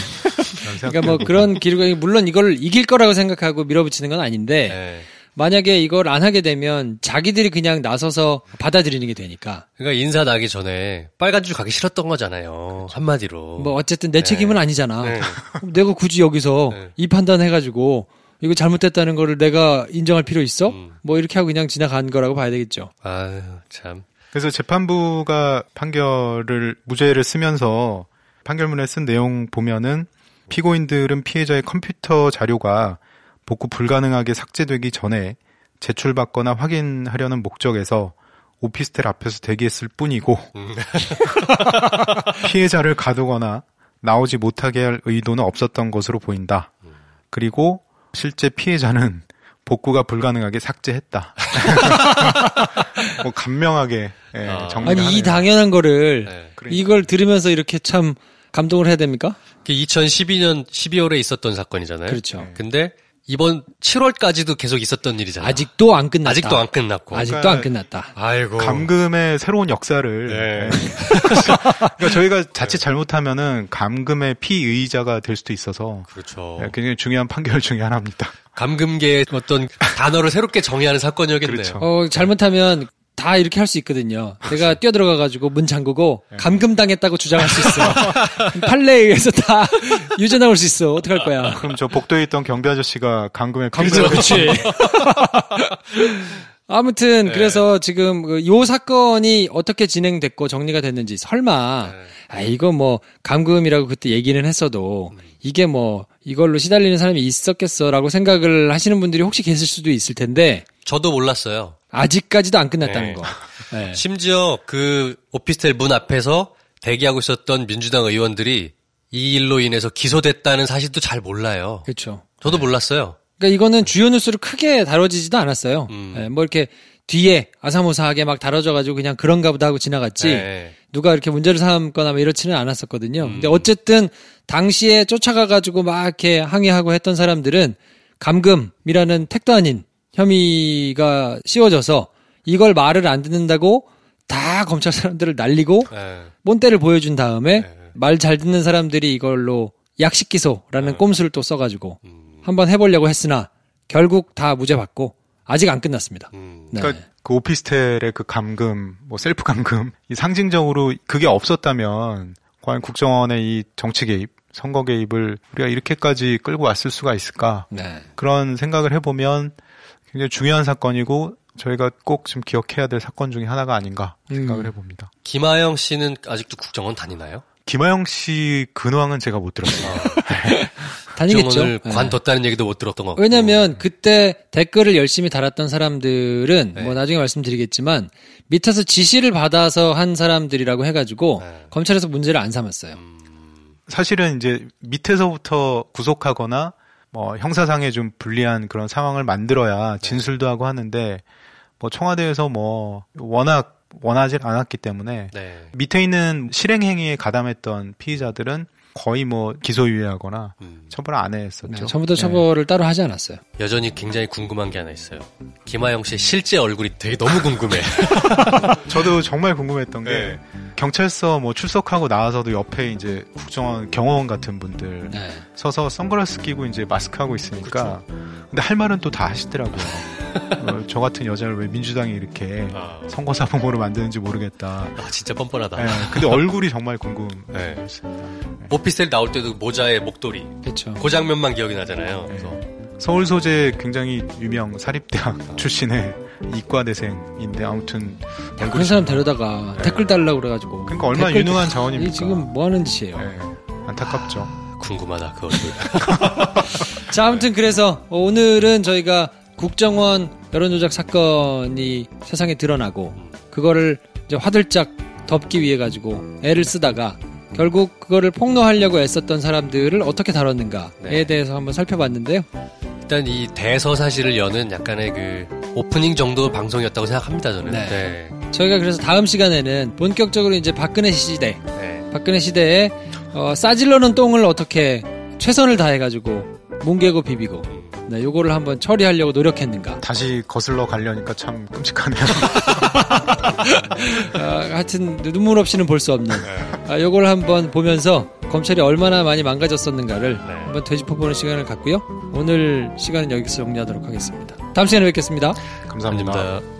[SPEAKER 6] 그러니까 뭐 그런 기류가 물론 이걸 이길 거라고 생각하고 밀어붙이는 건 아닌데
[SPEAKER 7] 네.
[SPEAKER 6] 만약에 이걸 안 하게 되면 자기들이 그냥 나서서 받아들이는 게 되니까
[SPEAKER 7] 그러니까 인사 나기 전에 빨간 줄 가기 싫었던 거잖아요. 한마디로.
[SPEAKER 6] 뭐 어쨌든 내 책임은 아니잖아.
[SPEAKER 7] 네.
[SPEAKER 6] 내가 굳이 여기서 이 판단 해가지고 이거 잘못됐다는 거를 내가 인정할 필요 있어?
[SPEAKER 7] 음.
[SPEAKER 6] 뭐 이렇게 하고 그냥 지나간 거라고 봐야 되겠죠.
[SPEAKER 7] 아유, 참.
[SPEAKER 5] 그래서 재판부가 판결을 무죄를 쓰면서 판결문에 쓴 내용 보면은 피고인들은 피해자의 컴퓨터 자료가 복구 불가능하게 삭제되기 전에 제출받거나 확인하려는 목적에서 오피스텔 앞에서 대기했을 뿐이고 피해자를 가두거나 나오지 못하게 할 의도는 없었던 것으로 보인다. 그리고 실제 피해자는 복구가 불가능하게 삭제했다. 뭐 간명하게 예, 정리를
[SPEAKER 6] 아니 이
[SPEAKER 5] 하네요.
[SPEAKER 6] 당연한 거를
[SPEAKER 7] 네.
[SPEAKER 6] 이걸 들으면서 이렇게 참 감동을 해야 됩니까?
[SPEAKER 7] 그 2012년 12월에 있었던 사건이잖아요.
[SPEAKER 6] 그렇죠.
[SPEAKER 7] 근데 이번 7월까지도 계속 있었던 일이잖아요.
[SPEAKER 6] 아직도 안 끝났다.
[SPEAKER 7] 아직도 안 끝났고.
[SPEAKER 6] 아직도 안 끝났다.
[SPEAKER 7] 아이고.
[SPEAKER 5] 감금의 새로운 역사를.
[SPEAKER 7] 네.
[SPEAKER 5] 예. 그러니까 저희가 자칫 잘못하면은 감금의 피의자가 될 수도 있어서
[SPEAKER 7] 그렇죠.
[SPEAKER 5] 예, 굉장히 중요한 판결 중에 하나입니다.
[SPEAKER 7] 감금계의 어떤 단어를 새롭게 정의하는 사건이었겠네요.
[SPEAKER 5] 그렇죠.
[SPEAKER 6] 어, 잘못하면 다 이렇게 할 수 있거든요. 내가 뛰어들어가가지고 문 잠그고 감금당했다고 주장할 수 있어. 판례에 의해서 다 유죄 나올 수 있어. 어떡할 거야.
[SPEAKER 5] 그럼 저 복도에 있던 경비 아저씨가 감금의
[SPEAKER 6] 감금,
[SPEAKER 5] 피의자가
[SPEAKER 6] 그치. 아무튼 그래서 지금 그요 사건이 어떻게 진행됐고 정리가 됐는지 설마 아 이거 뭐 감금이라고 그때 얘기는 했어도 이게 뭐 이걸로 시달리는 사람이 있었겠어라고 생각을 하시는 분들이 혹시 계실 수도 있을 텐데
[SPEAKER 7] 저도 몰랐어요.
[SPEAKER 6] 아직까지도 안 끝났다는
[SPEAKER 7] 네.
[SPEAKER 6] 거. 네.
[SPEAKER 7] 심지어 그 오피스텔 문 앞에서 대기하고 있었던 민주당 의원들이 이 일로 인해서 기소됐다는 사실도 잘 몰라요.
[SPEAKER 6] 그렇죠.
[SPEAKER 7] 저도 몰랐어요.
[SPEAKER 6] 그러니까 이거는 주요 뉴스로 크게 다뤄지지도 않았어요.
[SPEAKER 7] 음.
[SPEAKER 6] 예, 뭐 이렇게 뒤에 아사모사하게 막 다뤄져가지고 그냥 그런가 보다 하고 지나갔지.
[SPEAKER 7] 네.
[SPEAKER 6] 누가 이렇게 문제를 삼거나 뭐 이렇지는 않았었거든요.
[SPEAKER 7] 음.
[SPEAKER 6] 근데 어쨌든 당시에 쫓아가가지고 막 이렇게 항의하고 했던 사람들은 감금이라는 택도 아닌 혐의가 씌워져서 이걸 말을 안 듣는다고 다 검찰 사람들을 날리고
[SPEAKER 7] 네.
[SPEAKER 6] 본때를 보여준 다음에 말잘 듣는 사람들이 이걸로 약식 기소라는 꼼수를 또 써가지고 한번 해보려고 했으나 결국 다 무죄 받고 아직 안 끝났습니다. 네.
[SPEAKER 5] 그러니까 그 오피스텔의 그 감금, 뭐 셀프 감금, 이 상징적으로 그게 없었다면 과연 국정원의 이 정치 개입, 선거 개입을 우리가 이렇게까지 끌고 왔을 수가 있을까?
[SPEAKER 6] 네.
[SPEAKER 5] 그런 생각을 해보면 굉장히 중요한 사건이고 저희가 꼭좀 기억해야 될 사건 중에 하나가 아닌가 생각을
[SPEAKER 7] 음.
[SPEAKER 5] 해봅니다.
[SPEAKER 7] 김하영 씨는 아직도 국정원 다니나요?
[SPEAKER 5] 김하영 씨 근황은 제가 못 들었어요.
[SPEAKER 6] 다니겠죠.
[SPEAKER 7] 국정원을
[SPEAKER 6] 네.
[SPEAKER 7] 관뒀다는 얘기도 못 들었던 것 같고.
[SPEAKER 6] 왜냐면 그때 댓글을 열심히 달았던 사람들은
[SPEAKER 7] 네.
[SPEAKER 6] 뭐 나중에 말씀드리겠지만 밑에서 지시를 받아서 한 사람들이라고 해가지고
[SPEAKER 7] 네.
[SPEAKER 6] 검찰에서 문제를 안 삼았어요.
[SPEAKER 7] 음.
[SPEAKER 5] 사실은 이제 밑에서부터 구속하거나 뭐 형사상에 좀 불리한 그런 상황을 만들어야 진술도 하고 하는데 뭐 청와대에서 뭐 워낙 원하지 않았기 때문에
[SPEAKER 7] 네.
[SPEAKER 5] 밑에 있는 실행 행위에 가담했던 피의자들은 거의 뭐 기소유예하거나 처벌을 안 했었죠.
[SPEAKER 6] 네, 처음부터 처벌을 따로 하지 않았어요.
[SPEAKER 7] 여전히 굉장히 궁금한 게 하나 있어요. 김하영 씨의 실제 얼굴이 되게 너무 궁금해.
[SPEAKER 5] 저도 정말 궁금했던 게
[SPEAKER 7] 네.
[SPEAKER 5] 경찰서 뭐 출석하고 나와서도 옆에 이제 국정원 경호원 같은 분들
[SPEAKER 6] 네.
[SPEAKER 5] 서서 선글라스 끼고 이제 마스크 하고 있으니까 근데 할 말은 또 다 하시더라고요. 어, 저 같은 여자를 왜 민주당이 이렇게 선거 사범으로 만드는지 모르겠다.
[SPEAKER 7] 아, 진짜 뻔뻔하다.
[SPEAKER 5] 네, 근데 얼굴이 정말 궁금.
[SPEAKER 7] 네. 오피스텔 나올 때도 모자에 목도리.
[SPEAKER 6] 그렇죠.
[SPEAKER 7] 그 장면만 기억이 나잖아요. 그래서
[SPEAKER 5] 서울 소재 굉장히 유명 사립대학 출신의 이과대생인데 아무튼
[SPEAKER 6] 그런 사람 데려다가 댓글 달라고 그래가지고.
[SPEAKER 5] 그러니까 얼마나 유능한
[SPEAKER 6] 이
[SPEAKER 5] 자원입니까?
[SPEAKER 6] 지금 뭐 하는 짓이에요.
[SPEAKER 5] 안타깝죠.
[SPEAKER 7] 궁금하다 그것도.
[SPEAKER 6] 자, 아무튼 그래서 오늘은 저희가 국정원 여론조작 사건이 세상에 드러나고 그거를 이제 화들짝 덮기 위해 가지고 애를 쓰다가 결국 그거를 폭로하려고 애썼던 사람들을 어떻게 다뤘는가에 대해서 한번 살펴봤는데요.
[SPEAKER 7] 일단 이 대서 사실을 여는 약간의 그 오프닝 정도 방송이었다고 생각합니다 저는.
[SPEAKER 6] 네.
[SPEAKER 7] 네.
[SPEAKER 6] 저희가 그래서 다음 시간에는 본격적으로 이제 박근혜 시대, 박근혜 시대에 어, 싸질러는 똥을 어떻게 최선을 다해가지고 뭉개고 비비고, 네, 요거를 한번 처리하려고 노력했는가.
[SPEAKER 5] 다시 거슬러 가려니까 참 끔찍하네요.
[SPEAKER 6] 아, 하여튼 눈물 없이는 볼 수 없는 아, 요걸 한번 보면서 검찰이 얼마나 많이 망가졌었는가를 한번 되짚어보는 시간을 갖고요. 오늘 시간은 여기서 정리하도록 하겠습니다. 다음 시간에 뵙겠습니다.
[SPEAKER 5] 감사합니다.
[SPEAKER 7] 감사합니다.